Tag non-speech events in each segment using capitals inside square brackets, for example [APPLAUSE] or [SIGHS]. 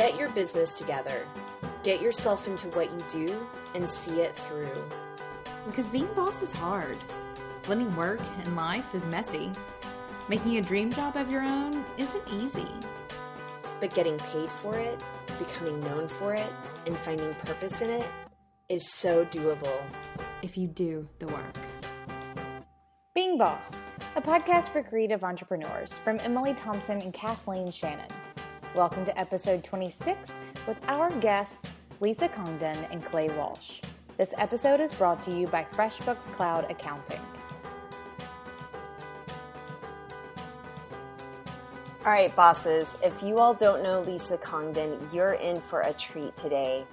Get your business together. Get yourself into what you do and see it through. Because being boss is hard. Blending work and life is messy. Making a dream job of your own isn't easy. But getting paid for it, becoming known for it, and finding purpose in it is so doable. If you do the work. Being Boss, a podcast for creative entrepreneurs from Emily Thompson and Kathleen Shannon. Welcome to episode 26 with our guests, Lisa Congdon and Clay Walsh. This episode is brought to you by FreshBooks Cloud Accounting. All right, bosses, if you all don't know Lisa Congdon, you're in for a treat today.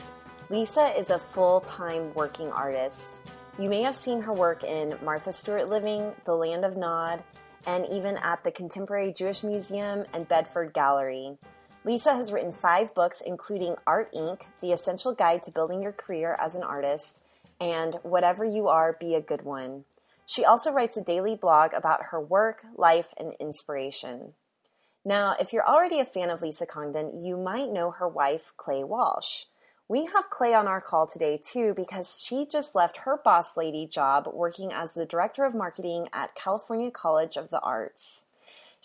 Lisa is a full time working artist. You may have seen her work in Martha Stewart Living, The Land of Nod, and even at the Contemporary Jewish Museum and Bedford Gallery. Lisa has written five books, including Art Inc., The Essential Guide to Building Your Career as an Artist, and Whatever You Are, Be a Good One. She also writes a daily blog about her work, life, and inspiration. Now, if you're already a fan of Lisa Congdon, you might know her wife, Clay Walsh. We have Clay on our call today too because she just left her boss lady job working as the director of marketing at California College of the Arts.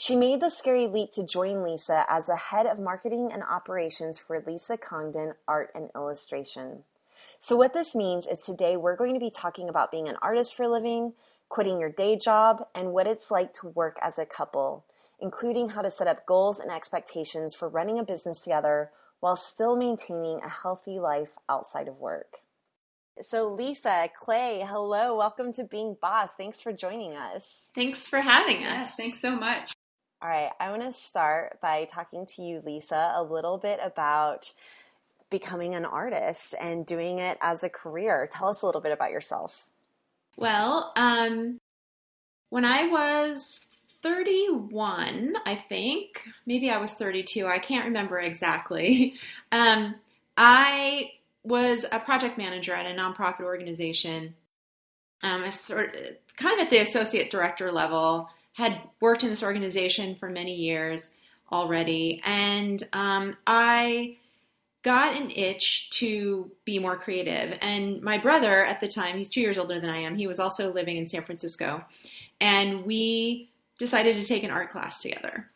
She made the scary leap to join Lisa as the head of marketing and operations for Lisa Congdon Art and Illustration. So, what this means is today we're going to be talking about being an artist for a living, quitting your day job, and what it's like to work as a couple, including how to set up goals and expectations for running a business together while still maintaining a healthy life outside of work. So, Lisa, Clay, hello, welcome to Being Boss. Thanks for joining us. Thanks for having us. Yes, thanks so much. All right, I want to start by talking to you, Lisa, a little bit about becoming an artist and doing it as a career. Tell us a little bit about yourself. Well, um, when I was 31, I think, maybe I was 32, I can't remember exactly. [LAUGHS] Um, I was a project manager at a nonprofit organization, um, sort of, kind of at the associate director level had worked in this organization for many years already, and um, I got an itch to be more creative. And my brother at the time, he's two years older than I am, he was also living in San Francisco, and we decided to take an art class together.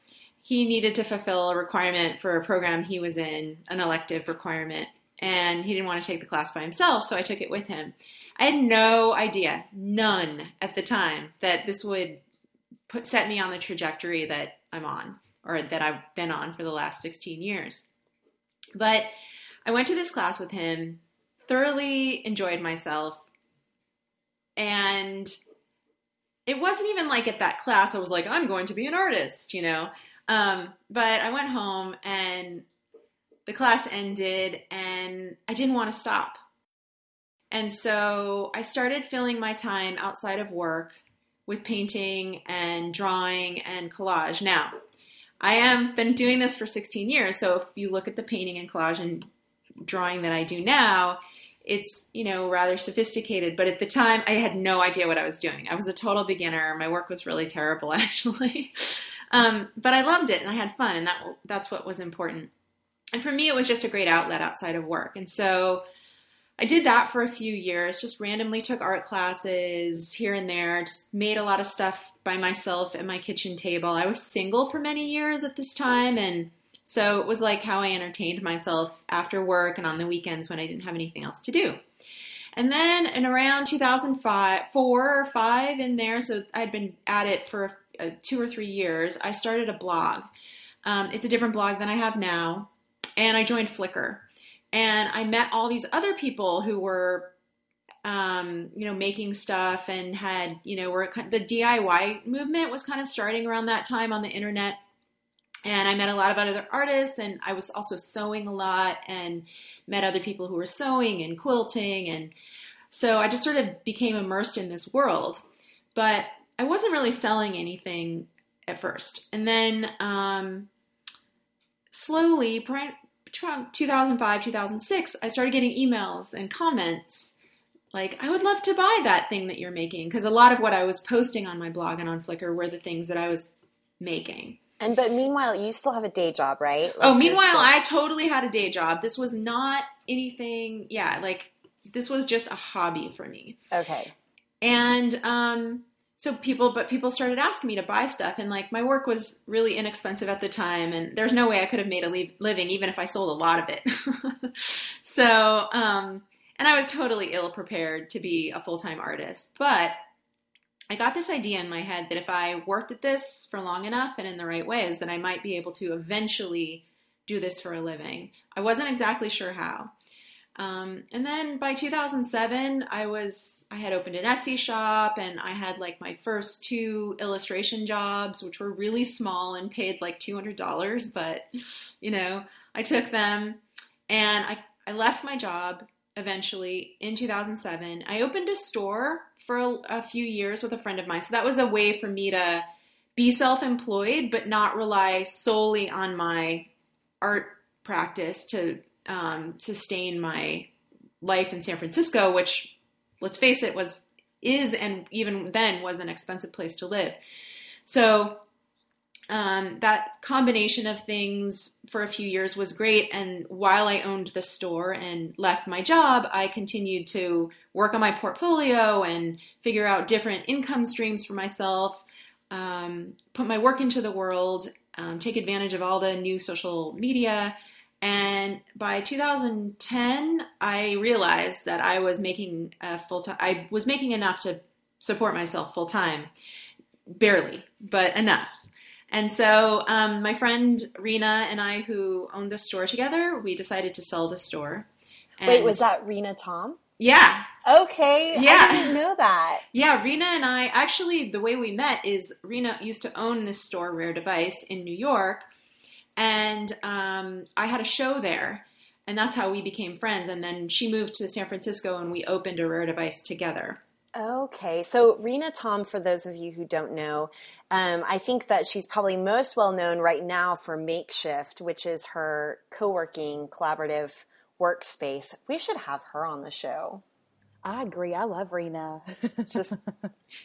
He needed to fulfill a requirement for a program he was in, an elective requirement, and he didn't want to take the class by himself, so I took it with him. I had no idea, none at the time, that this would put set me on the trajectory that I'm on or that I've been on for the last 16 years. But I went to this class with him, thoroughly enjoyed myself, and it wasn't even like at that class I was like, I'm going to be an artist, you know. Um, but I went home and the class ended and I didn't want to stop. And so I started filling my time outside of work with painting and drawing and collage. Now, I am been doing this for 16 years, so if you look at the painting and collage and drawing that I do now, it's you know rather sophisticated. But at the time, I had no idea what I was doing. I was a total beginner. My work was really terrible, [LAUGHS] actually, um, but I loved it and I had fun, and that that's what was important. And for me, it was just a great outlet outside of work, and so I did that for a few years, just randomly took art classes here and there, just made a lot of stuff by myself at my kitchen table. I was single for many years at this time, and so it was like how I entertained myself after work and on the weekends when I didn't have anything else to do. And then in around 2005, four or five in there, so I'd been at it for uh, two or three years, I started a blog. Um, it's a different blog than I have now, and I joined Flickr and I met all these other people who were um, you know, making stuff and had, you know, were the DIY movement was kind of starting around that time on the internet. And I met a lot of other artists, and I was also sewing a lot and met other people who were sewing and quilting. And so I just sort of became immersed in this world. But I wasn't really selling anything at first. And then um, slowly, 2005, 2006, I started getting emails and comments like, I would love to buy that thing that you're making. Because a lot of what I was posting on my blog and on Flickr were the things that I was making. And but meanwhile, you still have a day job, right? oh, Like, you're meanwhile, still- I totally had a day job. This was not anything, yeah, like this was just a hobby for me. okay. And um, so people, but people started asking me to buy stuff, and like my work was really inexpensive at the time, and there's no way I could have made a li- living even if I sold a lot of it. [LAUGHS] so, um, and I was totally ill prepared to be a full time artist, but I got this idea in my head that if I worked at this for long enough and in the right ways, then I might be able to eventually do this for a living. I wasn't exactly sure how. Um, and then by 2007, I was I had opened an Etsy shop and I had like my first two illustration jobs, which were really small and paid like $200, but you know I took them and I I left my job eventually in 2007. I opened a store for a, a few years with a friend of mine, so that was a way for me to be self-employed but not rely solely on my art practice to um, sustain my life in San Francisco, which, let's face it, was is and even then was an expensive place to live. So um, that combination of things for a few years was great. And while I owned the store and left my job, I continued to work on my portfolio and figure out different income streams for myself, um, put my work into the world, um, take advantage of all the new social media. And by 2010, I realized that I was making a full time. I was making enough to support myself full time, barely, but enough. And so, um, my friend Rena and I, who owned the store together, we decided to sell the store. Wait, was that Rena Tom? Yeah, Okay. Yeah. I didn't know that. yeah. Rena and I actually, the way we met is Rena used to own this store, Rare Device, in New York, and um, I had a show there, and that's how we became friends. And then she moved to San Francisco, and we opened a Rare Device together. Okay, so Rena Tom, for those of you who don't know, um, I think that she's probably most well known right now for Makeshift, which is her co working collaborative workspace. We should have her on the show. I agree. I love Rena. [LAUGHS] Just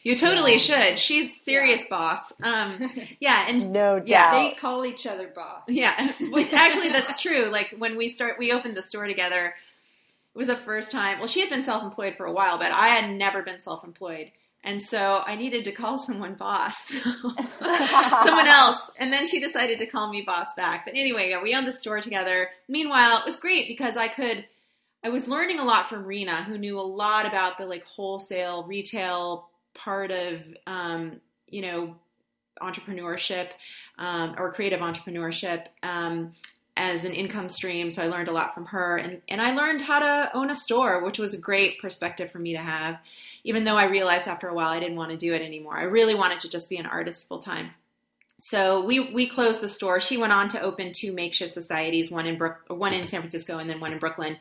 You totally should. She's serious boss. Um, [LAUGHS] yeah, and no doubt. They call each other boss. Yeah, [LAUGHS] Well, actually, that's true. Like when we start, we opened the store together. It was the first time. Well, she had been self-employed for a while, but I had never been self-employed, and so I needed to call someone boss, someone else. And then she decided to call me boss back. But anyway, yeah, we owned the store together. Meanwhile, it was great because I could. I was learning a lot from Rena, who knew a lot about the like wholesale retail part of, um, you know, entrepreneurship um, or creative entrepreneurship um, as an income stream. So I learned a lot from her, and and I learned how to own a store, which was a great perspective for me to have. Even though I realized after a while I didn't want to do it anymore. I really wanted to just be an artist full time. So we we closed the store. She went on to open two makeshift societies, one in Brook, one in San Francisco, and then one in Brooklyn.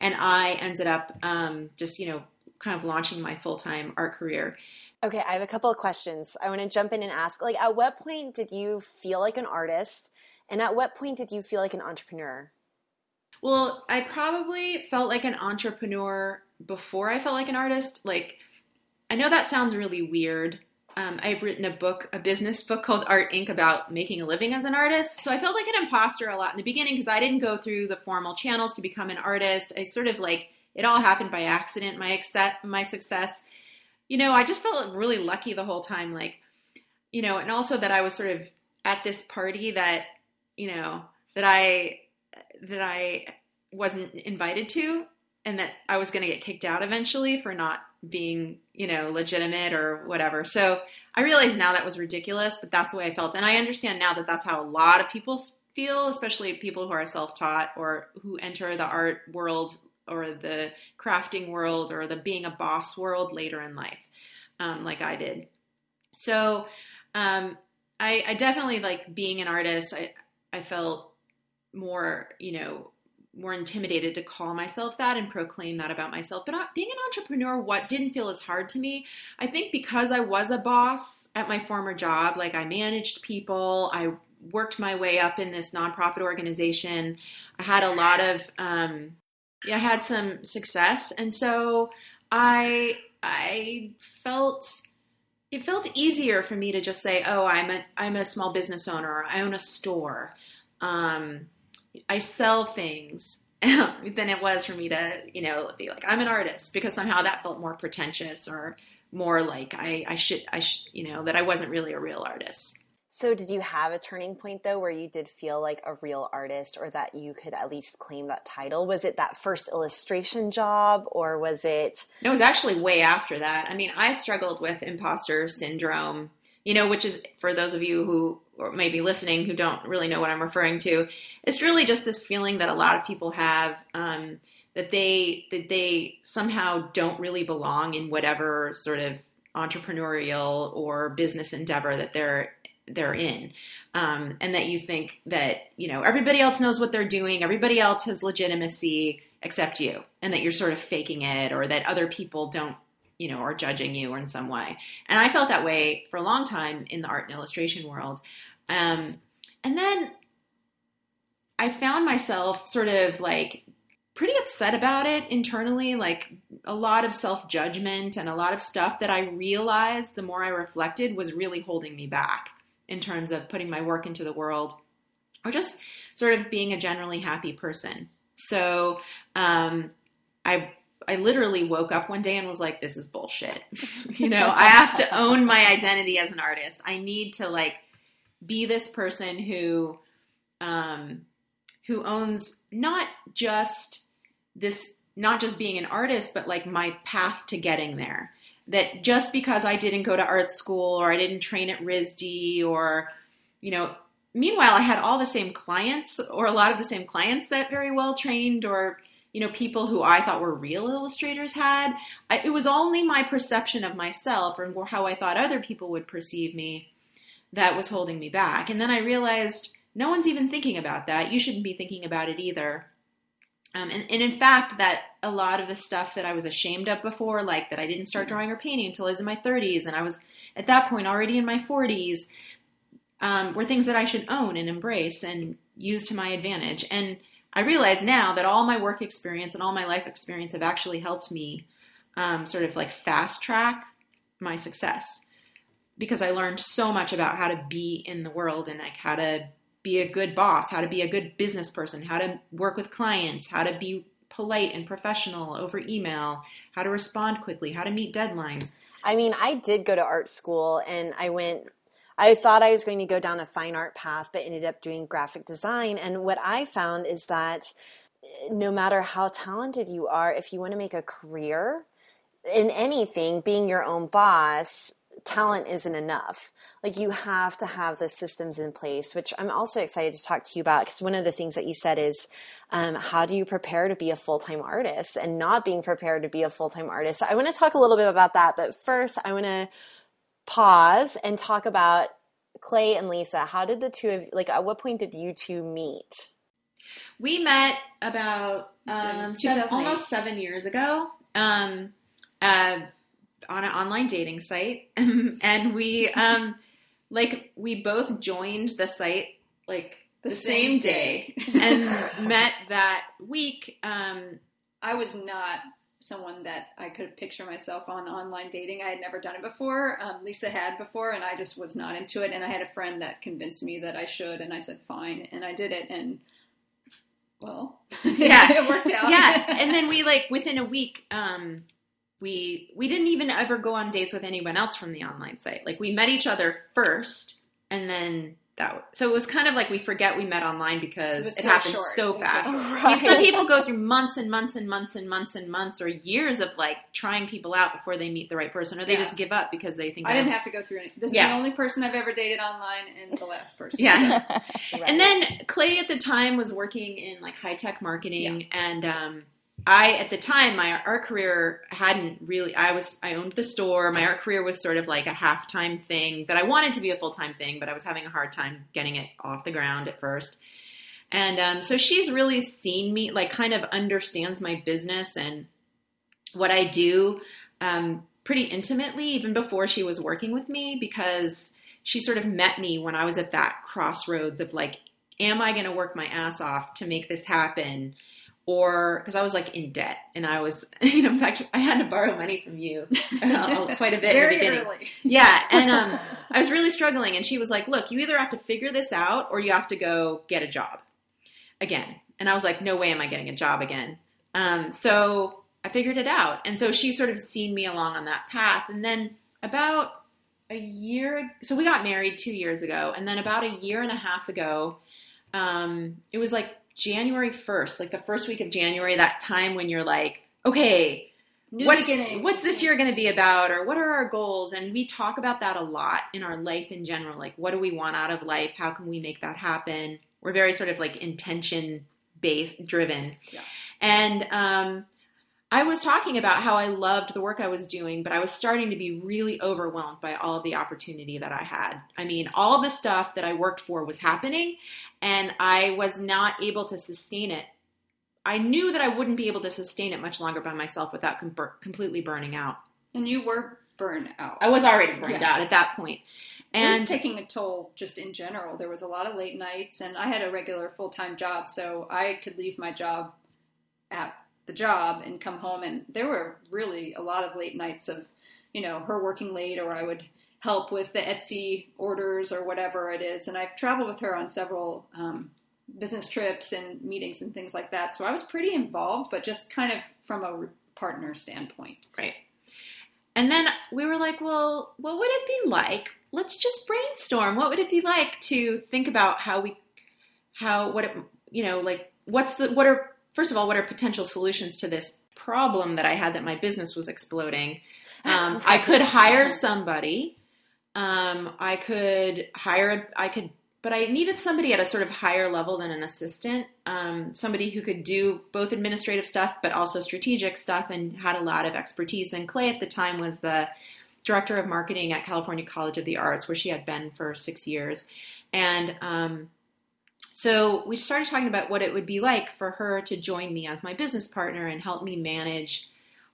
And I ended up um, just you know kind of launching my full time art career. Okay, I have a couple of questions. I want to jump in and ask like, at what point did you feel like an artist? And at what point did you feel like an entrepreneur? Well, I probably felt like an entrepreneur before I felt like an artist. Like, I know that sounds really weird. Um, I've written a book, a business book called Art Inc. about making a living as an artist. So I felt like an imposter a lot in the beginning because I didn't go through the formal channels to become an artist. I sort of like it all happened by accident. My accept, my success, you know, I just felt really lucky the whole time. Like, you know, and also that I was sort of at this party that, you know, that I that I wasn't invited to and that I was going to get kicked out eventually for not being, you know, legitimate or whatever. So I realize now that was ridiculous, but that's the way I felt. And I understand now that that's how a lot of people feel, especially people who are self taught or who enter the art world or the crafting world or the being a boss world later in life, um, like I did. So um, I, I definitely like being an artist. I, I felt more, you know, more intimidated to call myself that and proclaim that about myself. But uh, being an entrepreneur, what didn't feel as hard to me, I think because I was a boss at my former job, like I managed people, I worked my way up in this nonprofit organization. I had a lot of, um, yeah, I had some success, and so I, I felt it felt easier for me to just say, "Oh, I'm a I'm a small business owner. I own a store. Um, I sell things." [LAUGHS] than it was for me to, you know, be like, "I'm an artist," because somehow that felt more pretentious or more like I, I should, I sh- you know, that I wasn't really a real artist. So, did you have a turning point though where you did feel like a real artist or that you could at least claim that title? Was it that first illustration job or was it? No, it was actually way after that. I mean, I struggled with imposter syndrome, you know, which is for those of you who or maybe listening who don't really know what I'm referring to. It's really just this feeling that a lot of people have. Um, that they that they somehow don't really belong in whatever sort of entrepreneurial or business endeavor that they're they're in um, and that you think that you know everybody else knows what they're doing everybody else has legitimacy except you and that you're sort of faking it or that other people don't you know are judging you or in some way. And i felt that way for a long time in the art and illustration world. Um, and then i found myself sort of like pretty upset about it internally like a lot of self-judgment and a lot of stuff that i realized the more i reflected was really holding me back in terms of putting my work into the world or just sort of being a generally happy person. So um, i i literally woke up one day and was like this is bullshit [LAUGHS] you know i have to own my identity as an artist i need to like be this person who um, who owns not just this not just being an artist, but like my path to getting there. That just because I didn't go to art school or I didn't train at RISD or, you know, meanwhile, I had all the same clients or a lot of the same clients that very well trained or, you know, people who I thought were real illustrators had. I, it was only my perception of myself and how I thought other people would perceive me that was holding me back. And then I realized no one's even thinking about that. You shouldn't be thinking about it either. Um, and, and in fact, that a lot of the stuff that I was ashamed of before, like that I didn't start drawing or painting until I was in my 30s, and I was at that point already in my 40s, um, were things that I should own and embrace and use to my advantage. And I realize now that all my work experience and all my life experience have actually helped me um, sort of like fast track my success because I learned so much about how to be in the world and like how to be a good boss, how to be a good business person, how to work with clients, how to be polite and professional over email, how to respond quickly, how to meet deadlines. I mean, I did go to art school and I went I thought I was going to go down a fine art path, but ended up doing graphic design. And what I found is that no matter how talented you are, if you want to make a career in anything, being your own boss, talent isn't enough. Like you have to have the systems in place, which I'm also excited to talk to you about because one of the things that you said is um, how do you prepare to be a full time artist and not being prepared to be a full time artist. So I want to talk a little bit about that, but first I want to pause and talk about Clay and Lisa. How did the two of like at what point did you two meet? We met about um, seven, almost seven years ago. Um, uh, on an online dating site, [LAUGHS] and we um like we both joined the site like the, the same, same, day, day. and [LAUGHS] met that week. Um, I was not someone that I could picture myself on online dating. I had never done it before. Um, Lisa had before, and I just was not into it. And I had a friend that convinced me that I should, and I said fine, and I did it, and well, [LAUGHS] yeah, it worked out. Yeah, [LAUGHS] and then we like within a week, um, we we didn't even ever go on dates with anyone else from the online site. Like we met each other first, and then that. So it was kind of like we forget we met online because it, it so happened short. so fast. So, [LAUGHS] right. I mean, some people go through months and months and months and months and months or years of like trying people out before they meet the right person, or they yeah. just give up because they think I didn't have to go through it. This is the only person I've ever dated online, and the last person. Yeah. [LAUGHS] right. And then Clay at the time was working in like high tech marketing, yeah. and um, I at the time my art career hadn't really I was I owned the store. My art career was sort of like a half-time thing that I wanted to be a full-time thing, but I was having a hard time getting it off the ground at first. And um, so she's really seen me like kind of understands my business and what I do um, pretty intimately even before she was working with me because she sort of met me when I was at that crossroads of like am I going to work my ass off to make this happen? Or because I was like in debt and I was, [LAUGHS] you know, in fact, I had to borrow money from you uh, [LAUGHS] quite a bit Very in the beginning. early. Yeah, and um, [LAUGHS] I was really struggling, and she was like, "Look, you either have to figure this out or you have to go get a job again." And I was like, "No way am I getting a job again." Um, so I figured it out, and so she sort of seen me along on that path, and then about a year, so we got married two years ago, and then about a year and a half ago, um, it was like January first, like the first week of January, that time when you're like, okay, New what's, beginning. what's this year going to be about or what are our goals? And we talk about that a lot in our life in general like what do we want out of life? How can we make that happen? We're very sort of like intention based driven. Yeah. and um, i was talking about how i loved the work i was doing but i was starting to be really overwhelmed by all of the opportunity that i had. I mean all the stuff that i worked for was happening and i was not able to sustain it I knew that I wouldn't be able to sustain it much longer by myself without com- completely burning out. and you were burned out. I was already burned Yeah. out at that point. it And was taking a toll just in general. There was a lot of late nights, and I had a regular full time job, so I could leave my job at the job and come home. And there were really a lot of late nights of, you know, her working late, or I would help with the Etsy orders or whatever it is. And I've traveled with her on several um, business trips and meetings and things like that. So I was pretty involved, but just kind of from a partner standpoint. right. And then we were like, well, what would it be like? Let's just brainstorm. What would it be like to think about how we, how, what it, you know, like, what's the, what are, first of all, what are potential solutions to this problem that I had that my business was exploding? [LAUGHS] Um, I could hire somebody. Um, I could hire, a, I could, but I needed somebody at a sort of higher level than an assistant, um, somebody who could do both administrative stuff but also strategic stuff and had a lot of expertise. And Clay at the time was the director of marketing at California College of the Arts, where she had been for six years. And um, so we started talking about what it would be like for her to join me as my business partner and help me manage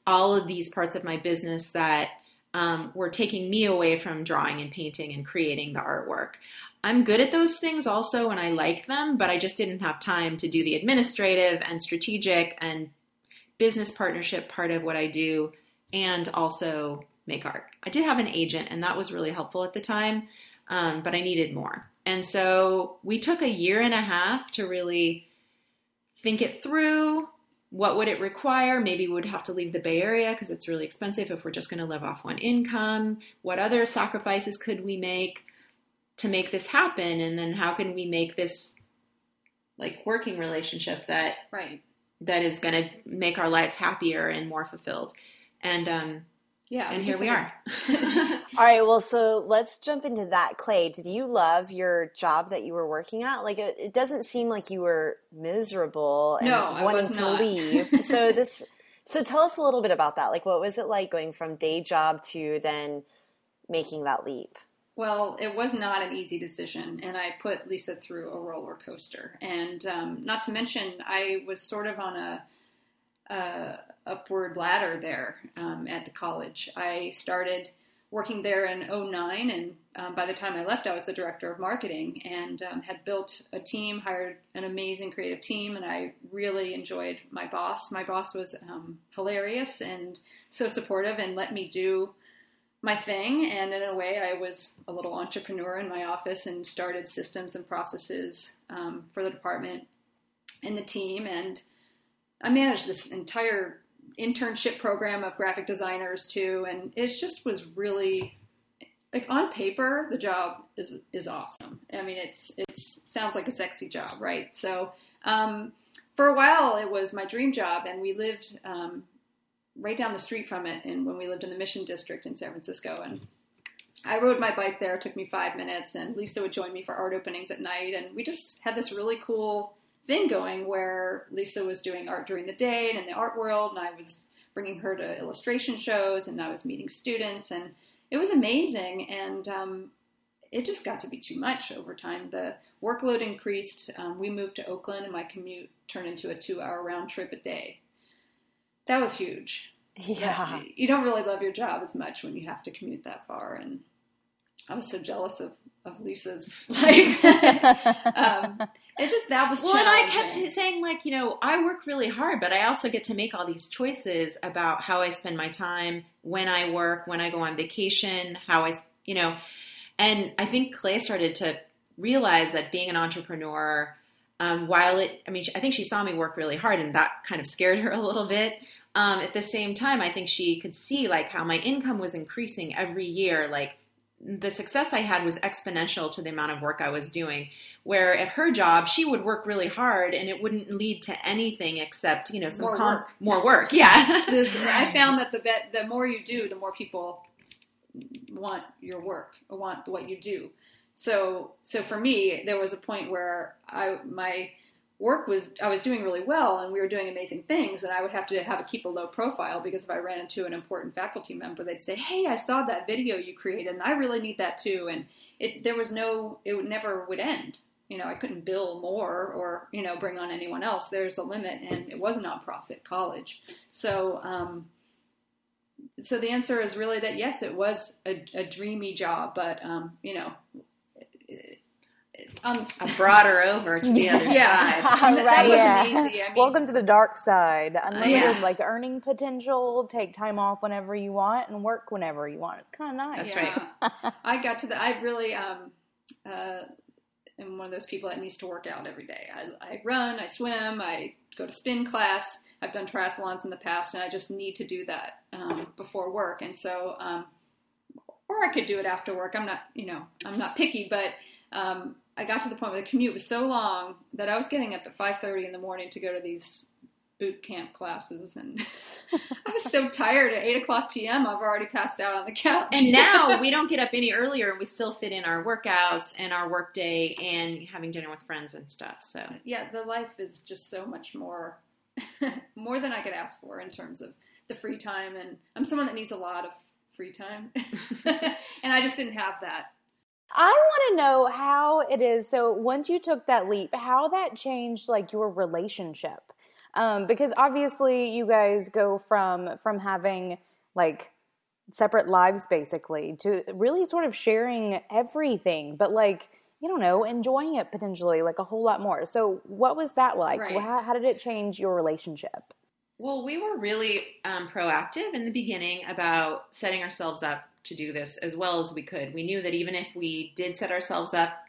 all of these parts of my business that um, were taking me away from drawing and painting and creating the artwork. I'm good at those things also and I like them, but I just didn't have time to do the administrative and strategic and business partnership part of what I do and also make art. I did have an agent and that was really helpful at the time, um, but I needed more. And so we took a year and a half to really think it through. What would it require? Maybe we would have to leave the Bay Area because it's really expensive if we're just going to live off one income. What other sacrifices could we make to make this happen? And then how can we make this like working relationship that Right. that is going to make our lives happier and more fulfilled? And um, Yeah. and here we are. [LAUGHS] All right, well, so let's jump into that. Clay, did you love your job that you were working at? Like, it, it doesn't seem like you were miserable and No, I wanting was to not. leave. So [LAUGHS] this, so tell us a little bit about that. Like, what was it like going from day job to then making that leap? Well, it was not an easy decision, and I put Lisa through a roller coaster. And um, not to mention, I was sort of on a, a upward ladder there um, at the college. I started working there in 09, and um, by the time I left, I was the director of marketing and um, had built a team, hired an amazing creative team, and I really enjoyed my boss. My boss was um, hilarious and so supportive and let me do my thing. And in a way, I was a little entrepreneur in my office and started systems and processes um, for the department and the team. And I managed this entire internship program of graphic designers too. And it just was really like on paper, the job is is awesome. I mean, it's it's sounds like a sexy job, right? So um, for a while, it was my dream job, and we lived um, right down the street from it. And when we lived in the Mission District in San Francisco, and I rode my bike there. It took me five minutes, and Lisa would join me for art openings at night, and we just had this really cool thing going where Lisa was doing art during the day and in the art world, and I was bringing her to illustration shows, and I was meeting students, and it was amazing. And um, it just got to be too much over time. The workload increased. Um, we moved to Oakland, and my commute turned into a two-hour round trip a day. That was huge. Yeah. You don't really love your job as much when you have to commute that far, and I was so jealous of, of Lisa's [LAUGHS] life. [LAUGHS] um, it just that was well, and I kept saying like, you know, I work really hard, but I also get to make all these choices about how I spend my time, when I work, when I go on vacation, how I, you know, and I think Clay started to realize that being an entrepreneur, um, while it, I mean, I think she saw me work really hard, and that kind of scared her a little bit. Um, at the same time, I think she could see like how my income was increasing every year, like the success I had was exponential to the amount of work I was doing. Where at her job, she would work really hard and it wouldn't lead to anything except, you know, some More com- work. [LAUGHS] more work. Yeah. I [LAUGHS] found that the bet, the more you do, the more people want your work, or want what you do. So, so for me, there was a point where I my work was I was doing really well, and we were doing amazing things, and I would have to have a keep a low profile because if I ran into an important faculty member, they'd say, "Hey, I saw that video you created, and I really need that too." And it there was no, it would never would end. You know, I couldn't bill more or you know bring on anyone else. There's a limit, and it was a nonprofit college. So, um, so the answer is really that yes, it was a, a dreamy job, but um, you know, um, I brought her over to the [LAUGHS] other yeah, side. [LAUGHS] that Right, wasn't yeah. easy. I mean, Welcome to the dark side. Unlimited yeah. like earning potential. Take time off whenever you want and work whenever you want. It's kind of nice. That's yeah. I got to the. I really um, uh, am one of those people that needs to work out every day. I, I run, I swim, I go to spin class. I've done triathlons in the past, and I just need to do that um, before work. And so, um, or I could do it after work. I'm not, you know, I'm not picky, but um, I got to the point where the commute was so long that I was getting up at 5:30 in the morning to go to these boot camp classes, and [LAUGHS] I was so tired at 8 o'clock p.m. I've already passed out on the couch. And now [LAUGHS] we don't get up any earlier and we still fit in our workouts and our work day and having dinner with friends and stuff. So yeah, the life is just so much more, [LAUGHS] more than I could ask for in terms of the free time. And I'm someone that needs a lot of free time, and I just didn't have that. I want to know how it is. So once you took that leap, how that changed like your relationship, um, because obviously you guys go from from having like separate lives basically to really sort of sharing everything, but like you don't know, enjoying it potentially like a whole lot more. So what was that like? Right. How, how did it change your relationship? Well, we were really um, proactive in the beginning about setting ourselves up to do this as well as we could. We knew that even if we did set ourselves up,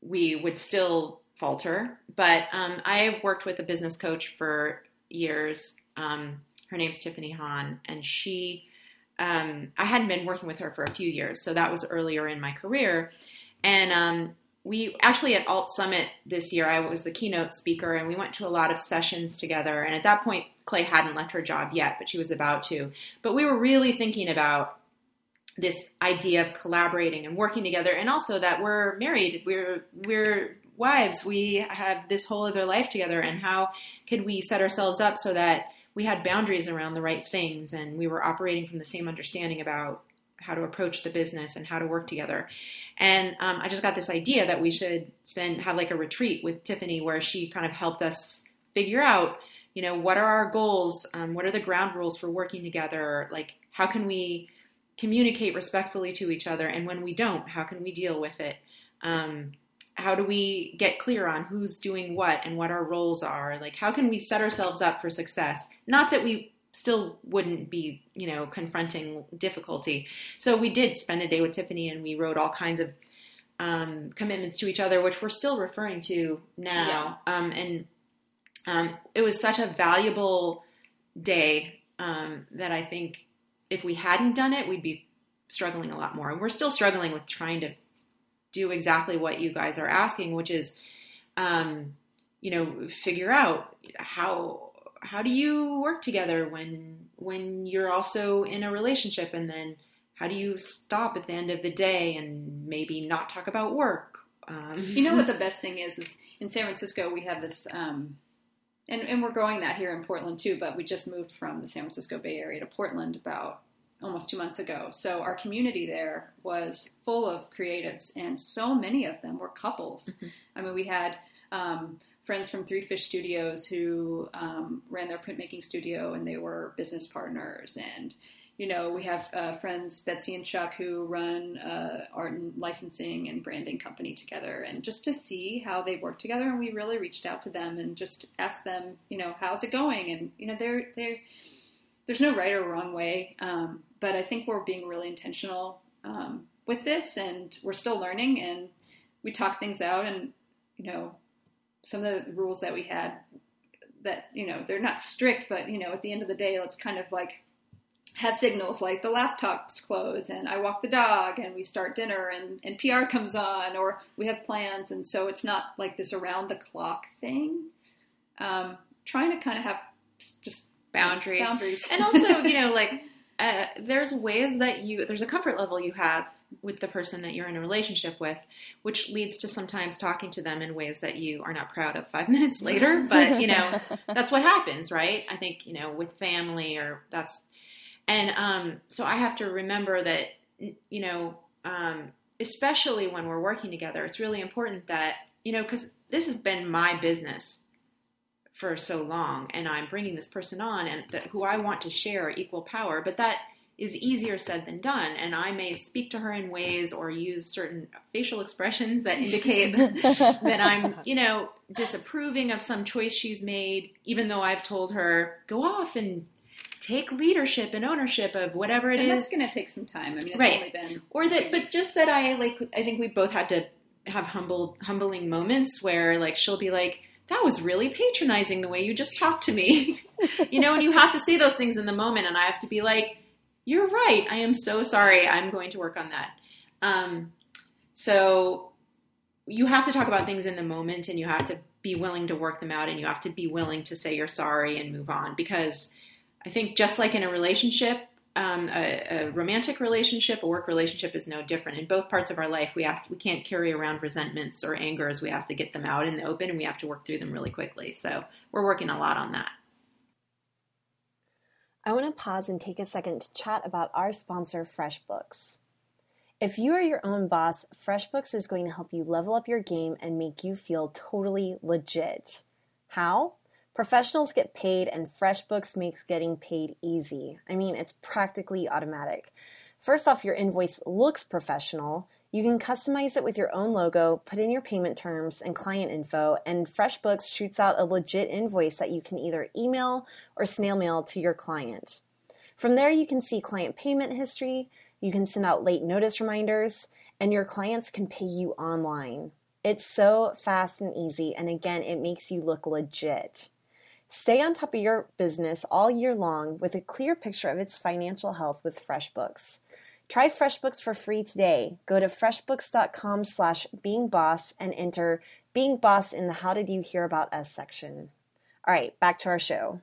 we would still falter. But um, I worked with a business coach for years. Um, her name's Tiffany Han, and she, um, I hadn't been working with her for a few years, so that was earlier in my career. And um, we actually at Alt Summit this year, I was the keynote speaker, and we went to a lot of sessions together. And at that point, Clay hadn't left her job yet, but she was about to. But we were really thinking about this idea of collaborating and working together, and also that we're married, we're we're wives, we have this whole other life together, and how could we set ourselves up so that we had boundaries around the right things, and we were operating from the same understanding about how to approach the business and how to work together. And um, I just got this idea that we should spend have like a retreat with Tiffany where she kind of helped us figure out, you know, what are our goals, um, what are the ground rules for working together, like how can we communicate respectfully to each other, and when we don't, how can we deal with it? Um, how do we get clear on who's doing what and what our roles are? Like, how can we set ourselves up for success? Not that we still wouldn't be, you know, confronting difficulty. So we did spend a day with Tiffany and we wrote all kinds of um, commitments to each other, which we're still referring to now. Um, and um, it was such a valuable day um, that I think if we hadn't done it, we'd be struggling a lot more. And we're still struggling with trying to do exactly what you guys are asking, which is, um, you know, figure out how how do you work together when when you're also in a relationship, and then how do you stop at the end of the day and maybe not talk about work? Um, You know what [LAUGHS] the best thing is? Is in San Francisco we have this, um, and and we're growing that here in Portland too. But we just moved from the San Francisco Bay Area to Portland about almost two months ago. So our community there was full of creatives, and so many of them were couples. I mean, we had. Um, friends from Three Fish Studios who um, ran their printmaking studio, and they were business partners. And you know, we have uh, friends Betsy and Chuck who run uh, art and licensing and branding company together, and just to see how they work together. And we really reached out to them and just asked them, you know, how's it going? And you know, they're they're there's no right or wrong way, um, but I think we're being really intentional um, with this, and we're still learning, and we talk things out, and you know, some of the rules that we had that you know they're not strict, but you know, at the end of the day, let's kind of like have signals like the laptops close and I walk the dog and we start dinner and, and PR comes on or we have plans. And so it's not like this around the clock thing. Um, trying to kind of have just boundaries. boundaries. and also, you know, [LAUGHS] like uh, there's ways that you there's a comfort level you have with the person that you're in a relationship with, which leads to sometimes talking to them in ways that you are not proud of five [LAUGHS] minutes later. But you know, [LAUGHS] that's what happens, right? I think you know with family or that's and um, so I have to remember that you know, um, especially when we're working together, it's really important that you know because this has been my business for so long and I'm bringing this person on and that who I want to share equal power, but that is easier said than done. And I may speak to her in ways or use certain facial expressions that indicate [LAUGHS] that I'm, you know, disapproving of some choice she's made, even though I've told her, go off and take leadership and ownership of whatever it and is. that's going to take some time. I mean, it's Right. been or that but just that i like i think we both had to have humble humbling moments where like she'll be like that was really patronizing the way you just talked to me. [LAUGHS] You know and you have to say those things in the moment and i have to be like you're right. I am so sorry. I'm going to work on that. Um, so you have to talk about things in the moment and you have to be willing to work them out and you have to be willing to say you're sorry and move on because i think just like in a relationship um, a, a romantic relationship, a work relationship is no different. In both parts of our life, we have we can't carry around resentments or angers. We have to get them out in the open, and we have to work through them really quickly. So we're working a lot on that. I want to pause and take a second to chat about our sponsor, FreshBooks. If you are your own boss, FreshBooks is going to help you level up your game and make you feel totally legit. How? Professionals get paid, and FreshBooks makes getting paid easy. I mean, it's practically automatic. First off, your invoice looks professional. You can customize it with your own logo, put in your payment terms and client info, and FreshBooks shoots out a legit invoice that you can either email or snail mail to your client. From there, you can see client payment history, you can send out late notice reminders, and your clients can pay you online. It's so fast and easy, and again, it makes you look legit. Stay on top of your business all year long with a clear picture of its financial health with FreshBooks. Try FreshBooks for free today. Go to freshbooks.com slash beingboss and enter Being Boss in the How Did You Hear About Us section. All right, back to our show.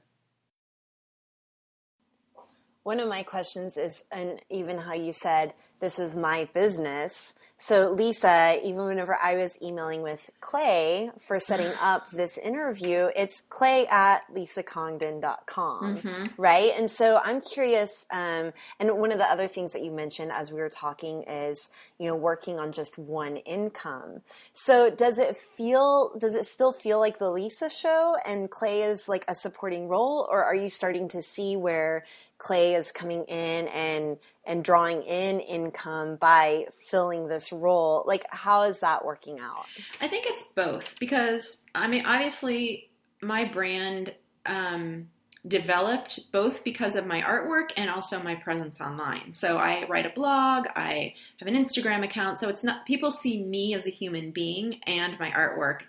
One of my questions is, and even how you said this is my business. So, Lisa, even whenever I was emailing with Clay for setting [SIGHS] up this interview, it's clay at lisacongdon.com, right? And so I'm curious, um, and one of the other things that you mentioned as we were talking is, you know, working on just one income. So, does it feel, does it still feel like the Lisa show and Clay is like a supporting role, or are you starting to see where Clay is coming in and and drawing in income by filling this role. Like how is that working out? I think it's both because I mean, obviously, my brand um, developed both because of my artwork and also my presence online. So I write a blog, I have an Instagram account. So it's not people see me as a human being and my artwork.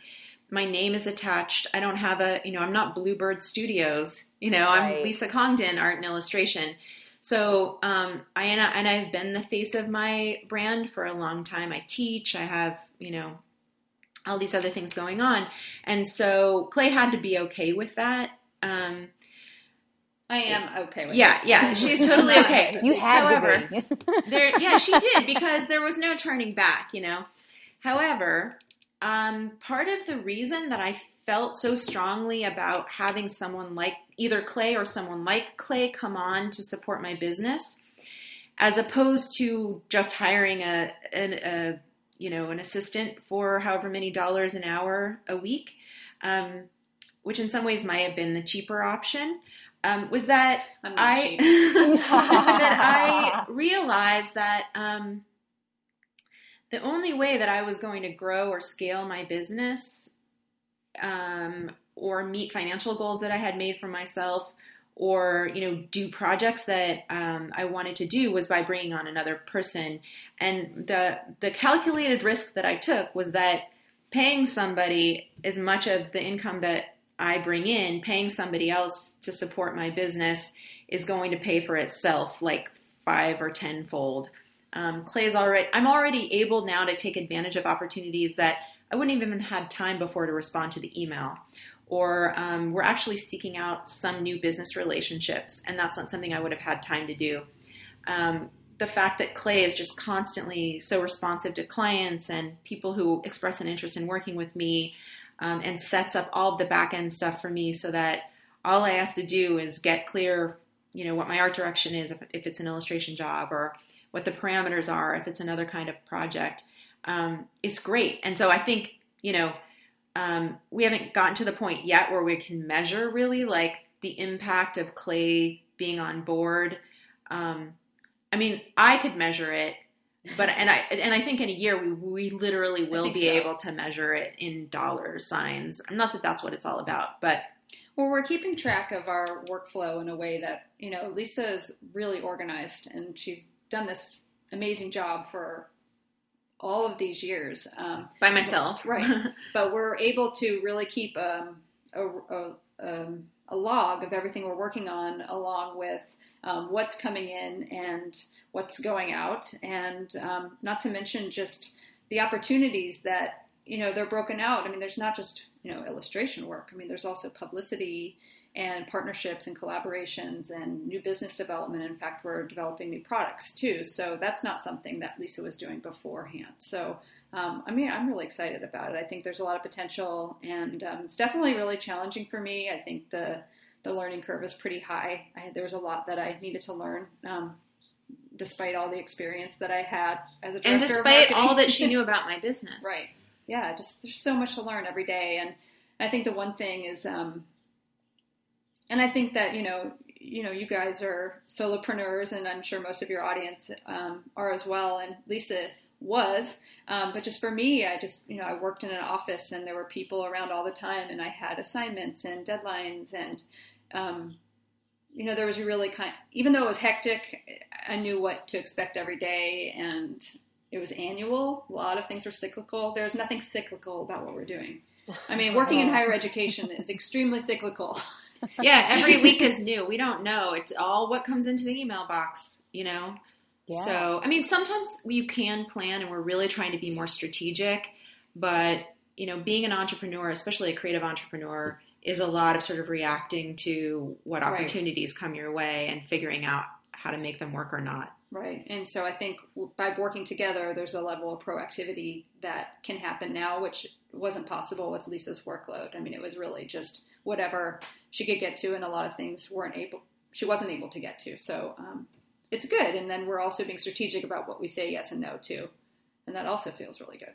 My name is attached. I don't have a, you know, I'm not Bluebird Studios. You know, Right. I'm Lisa Congdon, art and illustration. So um, I and, I and I've been the face of my brand for a long time. I teach. I have you know all these other things going on, and so Clay had to be okay with that. Um, I am okay with that. yeah, it. yeah, she's totally [LAUGHS] okay. You had However, to be. there, yeah, she did because there was no turning back, you know. However, um, part of the reason that I felt so strongly about having someone like either Clay or someone like Clay come on to support my business, as opposed to just hiring a, an, a you know an assistant for however many dollars an hour a week, um, which in some ways might have been the cheaper option. um, was that I [LAUGHS] that I realized that um, the only way that I was going to grow or scale my business um, or meet financial goals that I had made for myself or you know do projects that um, I wanted to do was by bringing on another person. And the the calculated risk that I took was that paying somebody as much of the income that I bring in paying somebody else to support my business is going to pay for itself like five or tenfold um, Clay's already I'm already able now to take advantage of opportunities that I wouldn't even had time before to respond to the email or um, we're actually seeking out some new business relationships, and that's not something I would have had time to do. Um, the fact that Clay is just constantly so responsive to clients and people who express an interest in working with me um, and sets up all the back end stuff for me so that all I have to do is get clear, you know, what my art direction is if, if it's an illustration job or what the parameters are if it's another kind of project. Um, it's great. And so I think, you know, um, we haven't gotten to the point yet where we can measure really like the impact of clay being on board. Um, I mean, I could measure it, but and I and I think in a year we we literally will be so. able to measure it in dollar signs. Not that that's what it's all about, but Well, we're keeping track of our workflow in a way that, you know, Lisa is really organized and she's done this amazing job for all of these years. Um, by myself, [LAUGHS] Right. but we're able to really keep um, a, a, um, a log of everything we're working on, along with um, what's coming in and what's going out, and um, not to mention just the opportunities that you know they're broken out. I mean, there's not just you know illustration work. I mean, there's also publicity and partnerships and collaborations and new business development. In fact, we're developing new products too. So that's not something that Lisa was doing beforehand. So um, I mean, I'm really excited about it. I think there's a lot of potential, and um, it's definitely really challenging for me. I think the the learning curve is pretty high. I, there was a lot that I needed to learn, um, despite all the experience that I had as a director. and despite all that she knew about [LAUGHS] my business, Right. Yeah, just there's so much to learn every day, and I think the one thing is, um, and I think that you know, you know, you guys are solopreneurs, and I'm sure most of your audience um, are as well. And Lisa was, um, but just for me, I just you know, I worked in an office, and there were people around all the time, and I had assignments and deadlines, and um, you know, there was really kind. Even though it was hectic, I knew what to expect every day, and it was annual. A lot of things were cyclical. There's nothing cyclical about what we're doing. I mean, working in [LAUGHS] higher education is extremely cyclical. [LAUGHS] yeah, every week is new. We don't know. It's all what comes into the email box, you know? Yeah. So, I mean, sometimes you can plan and we're really trying to be more strategic, but, you know, being an entrepreneur, especially a creative entrepreneur, is a lot of sort of reacting to what Right. opportunities come your way and figuring out how to make them work or not. Right. And so I think by working together, there's a level of proactivity that can happen now, which wasn't possible with Lisa's workload. I mean, it was really just whatever she could get to, and a lot of things weren't able, she wasn't able to get to. So um, it's good. And then we're also being strategic about what we say yes and no to. And that also feels really good.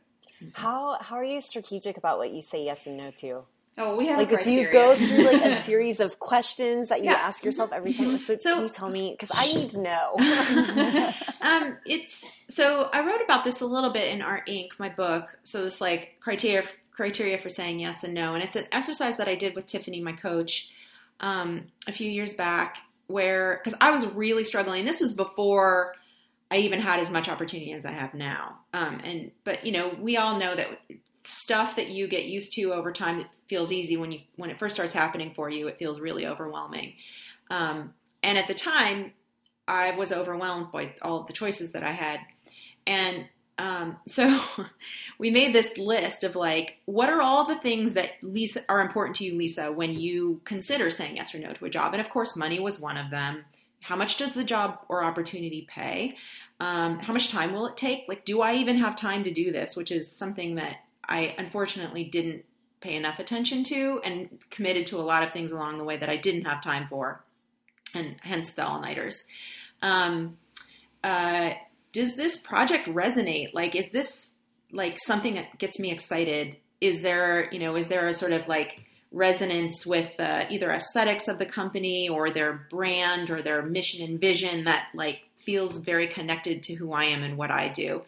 How how are you strategic about what you say yes and no to? Oh, we have Like, a do you go through like a [LAUGHS] series of questions that you Yeah. ask yourself every time? So, So- can you tell me? Because I need to know. [LAUGHS] Um, it's so I wrote about this a little bit in Art Inc., my book. So this like criteria criteria for saying yes and no, and it's an exercise that I did with Tiffany, my coach, um, a few years back, where because I was really struggling. This was before I even had as much opportunity as I have now. Um, and but you know, we all know that stuff that you get used to over time that feels easy when you when it first starts happening for you, it feels really overwhelming. Um, and at the time, I was overwhelmed by all the choices that I had. And um, so [LAUGHS] we made this list of like, what are all the things that Lisa are important to you, Lisa, when you consider saying yes or no to a job? And of course, money was one of them. How much does the job or opportunity pay? Um, how much time will it take? Like, do I even have time to do this? Which is something that I unfortunately didn't pay enough attention to and committed to a lot of things along the way that I didn't have time for, and hence the all nighters. Um, uh, does this project resonate? Like, is this like something that gets me excited? Is there, you know, is there a sort of like resonance with uh, either aesthetics of the company or their brand or their mission and vision that like feels very connected to who I am and what I do.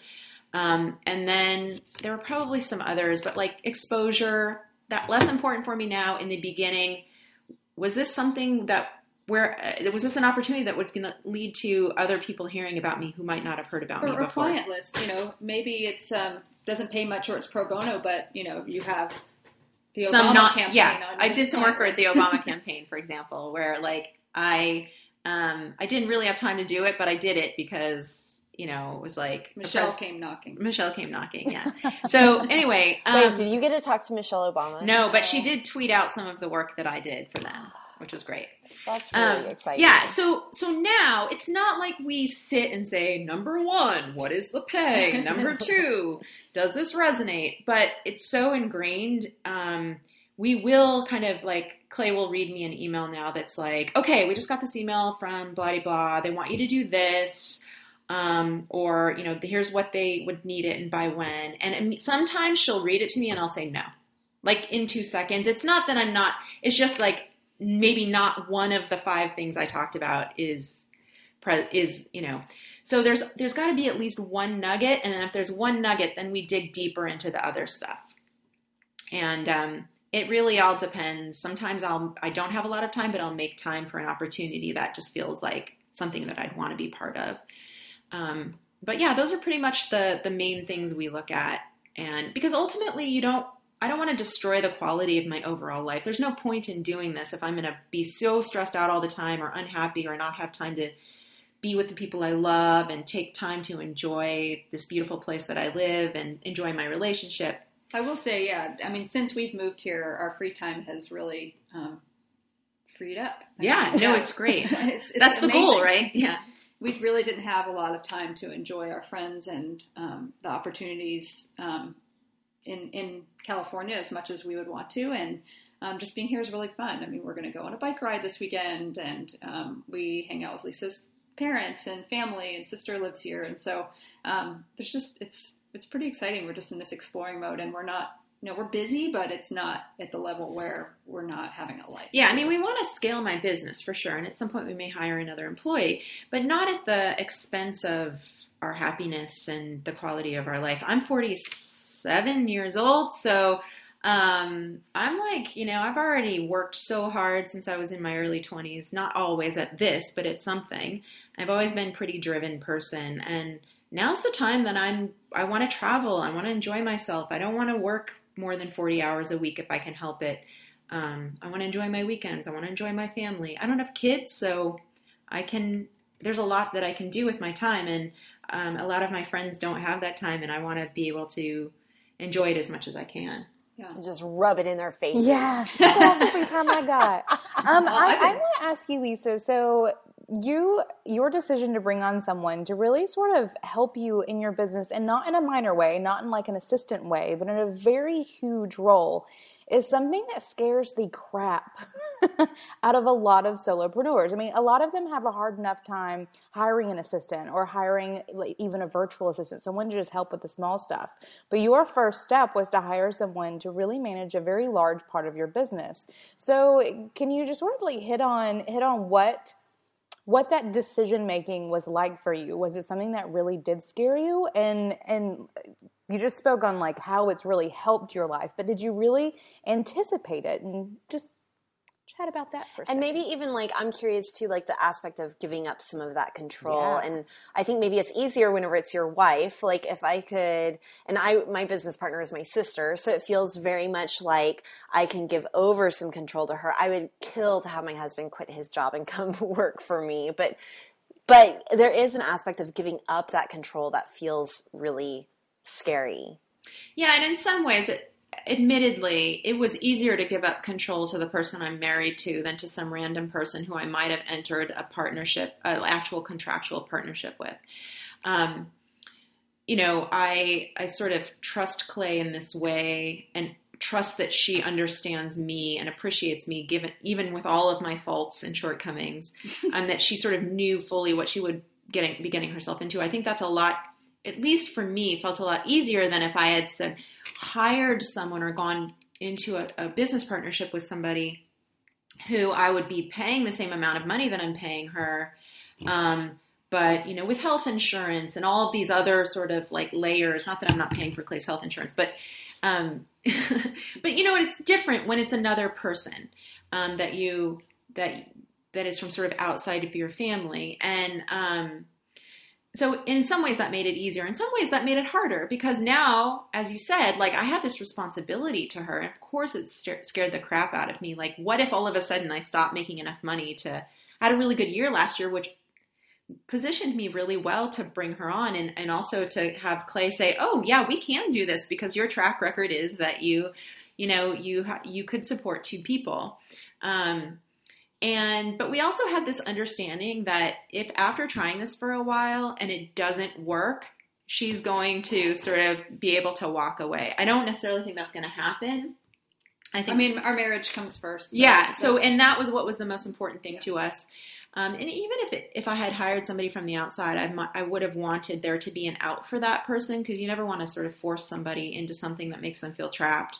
Um, and then there were probably some others, but like exposure, that less important for me now. In the beginning, was this something that where uh, was this an opportunity that was going to lead to other people hearing about me who might not have heard about or, me or before? client list. You know, maybe it's um, doesn't pay much or it's pro bono, but you know, you have the Obama some not campaign. yeah on i did some work for the obama [LAUGHS] campaign for example where like i um i didn't really have time to do it but i did it because you know it was like Michelle pres- came knocking. michelle came knocking yeah [LAUGHS] so anyway um, Wait, did you get to talk to Michelle Obama? no but she did tweet out some of the work that i did for them which was great That's really um, exciting. yeah so so now it's not like we sit and say number one what is the pay? [LAUGHS] Number two does this resonate? But it's so ingrained um, we will kind of like clay will read me an email now that's like okay we just got this email from blah blah blah. They want you to do this um, or you know here's what they would need it and by when. And sometimes she'll read it to me and i'll say no. Like in two seconds. It's not that i'm not it's just like maybe not one of the five things i talked about is is you know so there's there's got to be at least one nugget and if there's one nugget then we dig deeper into the other stuff. And um, it really all depends. Sometimes i'll i don't have a lot of time but i'll make time for an opportunity that just feels like something that i'd want to be part of. Um, but yeah those are pretty much the the main things we look at. And because ultimately you don't I don't want to destroy the quality of my overall life. There's no point in doing this if I'm going to be so stressed out all the time or unhappy or not have time to be with the people I love and take time to enjoy this beautiful place that I live and enjoy my relationship. I will say, yeah. I mean, since we've moved here, our free time has really um, freed up. I Yeah, mean, [LAUGHS] no, it's great. [LAUGHS] it's, it's That's the goal, right? Yeah. We really didn't have a lot of time to enjoy our friends and um, the opportunities um, in in California as much as we would want to, and um, just being here is really fun. I mean, we're going to go on a bike ride this weekend, and um, we hang out with Lisa's parents and family, and sister lives here, and so um, there's just it's it's pretty exciting. We're just in this exploring mode, and we're not. You know, we're busy, but it's not at the level where we're not having a life. Yeah, I mean, we want to scale my business for sure. And at some point, we may hire another employee, but not at the expense of our happiness and the quality of our life. I'm 47 years old, so um, I'm like, you know, I've already worked so hard since I was in my early 20s. Not always at this, but at something. I've always been pretty driven person, and now's the time that I'm. I want to travel. I want to enjoy myself. I don't want to work more than 40 hours a week if I can help it. Um, I want to enjoy my weekends. I want to enjoy my family. I don't have kids, so I can. There's a lot that I can do with my time, and um, a lot of my friends don't have that time, and I want to be able to enjoy it as much as I can. Yeah. Just rub it in their faces. Yeah, all the free time I got. [LAUGHS] Um, Well, I, I've I want to ask you, Lisa. So you, your decision to bring on someone to really sort of help you in your business, and not in a minor way, not in like an assistant way, but in a very huge role, is something that scares the crap [LAUGHS] out of a lot of solopreneurs. I mean, a lot of them have a hard enough time hiring an assistant or hiring like, even a virtual assistant, someone to just help with the small stuff. But your first step was to hire someone to really manage a very large part of your business. So, can you just sort of like hit on hit on what what that decision making was like for you? Was it something that really did scare you? And and you just spoke on like how it's really helped your life, but did you really anticipate it? And just chat about that for a And second. maybe even like I'm curious too, like the aspect of giving up some of that control. Yeah. And I think maybe it's easier whenever it's your wife. Like if I could, and I my business partner is my sister, so it feels very much like I can give over some control to her. I would kill to have my husband quit his job and [LAUGHS] come work for me, but but there is an aspect of giving up that control that feels really scary. Yeah, and in some ways, it, admittedly, it was easier to give up control to the person I'm married to than to some random person who I might have entered a partnership, an actual contractual partnership with. Um, you know, I I sort of trust Clay in this way and trust that she understands me and appreciates me given even with all of my faults and shortcomings [LAUGHS] and that she sort of knew fully what she would getting be getting herself into. I think that's a lot at least for me felt a lot easier than if I had said hired someone or gone into a, a business partnership with somebody who I would be paying the same amount of money that I'm paying her. Um, but you know, with health insurance and all of these other sort of like layers, not that I'm not paying for Clay's health insurance, but um, [LAUGHS] but you know? It's different when it's another person um, that you that that is from sort of outside of your family, and um, so in some ways that made it easier. In some ways that made it harder because now, as you said, like I have this responsibility to her, and of course it scared the crap out of me. Like, what if all of a sudden I stopped making enough money to? I had a really good year last year, which positioned me really well to bring her on and, and also to have clay say oh yeah we can do this because your track record is that you you know you you could support two people um, and but we also had this understanding that if after trying this for a while and it doesn't work she's going to sort of be able to walk away i don't necessarily think that's going to happen i think i mean our marriage comes first so yeah so and that was what was the most important thing yeah. to us um, and even if it, if I had hired somebody from the outside, I, I would have wanted there to be an out for that person because you never want to sort of force somebody into something that makes them feel trapped.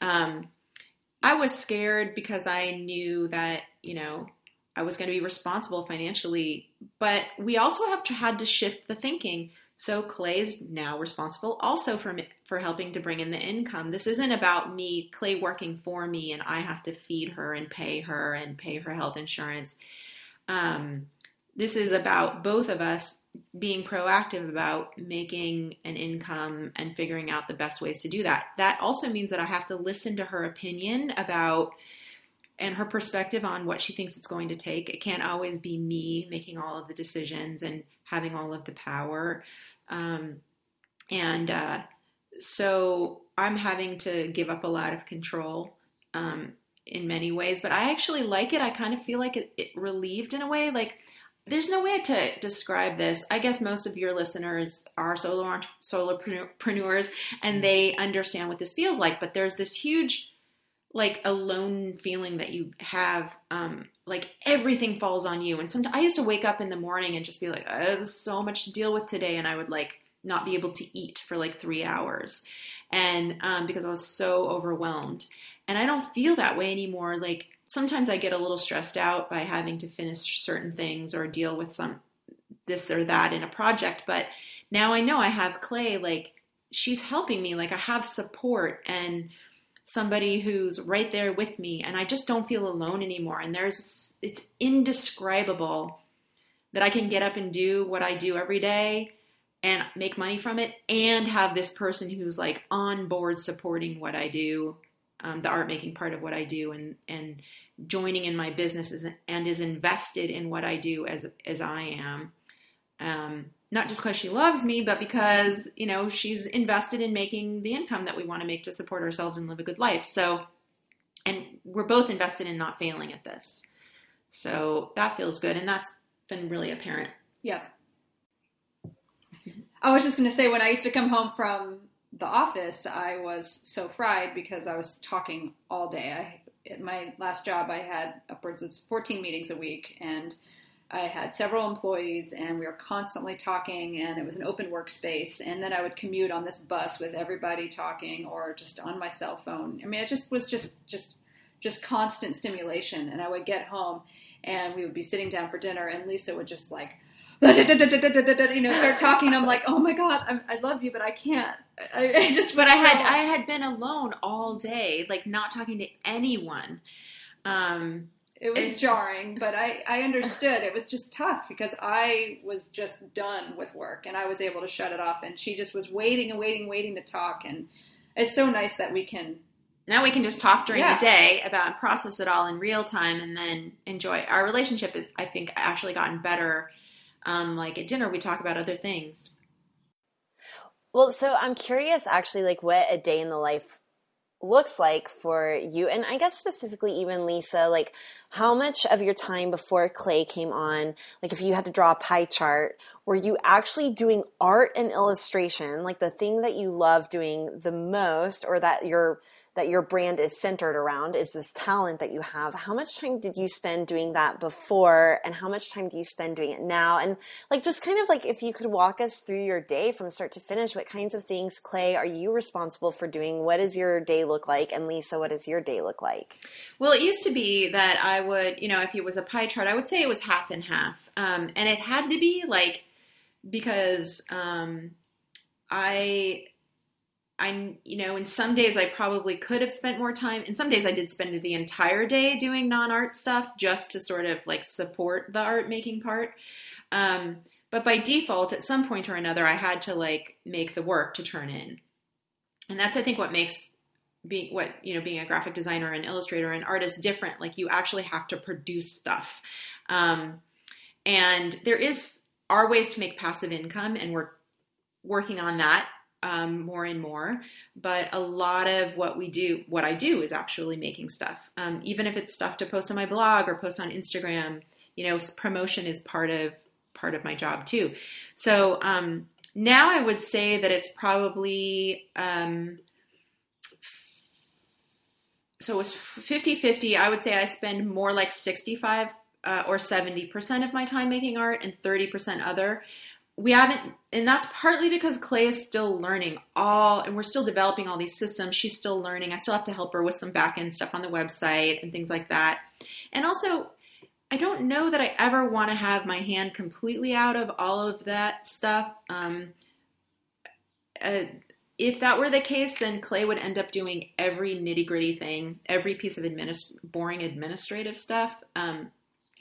Um, I was scared because I knew that you know I was going to be responsible financially, but we also have to had to shift the thinking. So Clay's now responsible also for for helping to bring in the income. This isn't about me, Clay working for me, and I have to feed her and pay her and pay her health insurance. Um, this is about both of us being proactive about making an income and figuring out the best ways to do that. That also means that I have to listen to her opinion about and her perspective on what she thinks it's going to take. It can't always be me making all of the decisions and having all of the power. Um, and uh, so I'm having to give up a lot of control um, in many ways, but I actually like it. I kind of feel like it, it relieved in a way. Like there's no way to describe this. I guess most of your listeners are solo solopreneurs and they understand what this feels like. But there's this huge, like, alone feeling that you have. Um, like everything falls on you. And sometimes I used to wake up in the morning and just be like, I have so much to deal with today, and I would like not be able to eat for like three hours, and um, because I was so overwhelmed. And I don't feel that way anymore. Like sometimes I get a little stressed out by having to finish certain things or deal with some this or that in a project, but now I know I have Clay like she's helping me, like I have support and somebody who's right there with me and I just don't feel alone anymore and there's it's indescribable that I can get up and do what I do every day and make money from it and have this person who's like on board supporting what I do um, the art making part of what I do and and joining in my business is, and is invested in what I do as as I am. Um, not just because she loves me, but because you know she's invested in making the income that we want to make to support ourselves and live a good life. So, and we're both invested in not failing at this. So that feels good, and that's been really apparent. Yeah. I was just going to say when I used to come home from the office, I was so fried because I was talking all day. I at my last job, I had upwards of 14 meetings a week, and I had several employees, and we were constantly talking, and it was an open workspace. And then I would commute on this bus with everybody talking, or just on my cell phone. I mean, it just was just just just constant stimulation. And I would get home, and we would be sitting down for dinner, and Lisa would just like [LAUGHS] you know, start talking. I'm like, oh my god, I'm, i love you, but I can't. I, [LAUGHS] I just. But I had I had been alone all day, like not talking to anyone. Um, it was jarring, but I I [LAUGHS] understood. It was just tough because I was just done with work and I was able to shut it off, and she just was waiting and waiting, waiting to talk. And it's so nice that we can now we can just talk during yeah. the day about and process it all in real time and then enjoy our relationship is i think actually gotten better um, like at dinner we talk about other things well so i'm curious actually like what a day in the life looks like for you and i guess specifically even lisa like how much of your time before clay came on like if you had to draw a pie chart were you actually doing art and illustration like the thing that you love doing the most or that you're that your brand is centered around is this talent that you have. How much time did you spend doing that before and how much time do you spend doing it now? And like just kind of like if you could walk us through your day from start to finish, what kinds of things, Clay, are you responsible for doing? What does your day look like? And Lisa, what does your day look like? Well, it used to be that I would, you know, if it was a pie chart, I would say it was half and half. Um, and it had to be like because um, I I, you know, in some days I probably could have spent more time. In some days I did spend the entire day doing non-art stuff just to sort of like support the art making part. Um, but by default, at some point or another, I had to like make the work to turn in, and that's I think what makes being what you know being a graphic designer and illustrator and artist different. Like you actually have to produce stuff, um, and there is are ways to make passive income, and we're working on that um, more and more. But a lot of what we do, what I do, is actually making stuff. Um, even if it's stuff to post on my blog or post on Instagram, you know, promotion is part of part of my job too. So um, now I would say that it's probably um, so it was 50 50. I would say I spend more like 65 uh, or 70% of my time making art and 30% other. We haven't and that's partly because clay is still learning all and we're still developing all these systems. She's still learning. I still have to help her with some back end stuff on the website and things like that. And also i don't know that i ever want to have my hand completely out of all of that stuff. Um, uh, if that were the case then clay would end up doing every nitty gritty thing every piece of administ- boring administrative stuff um,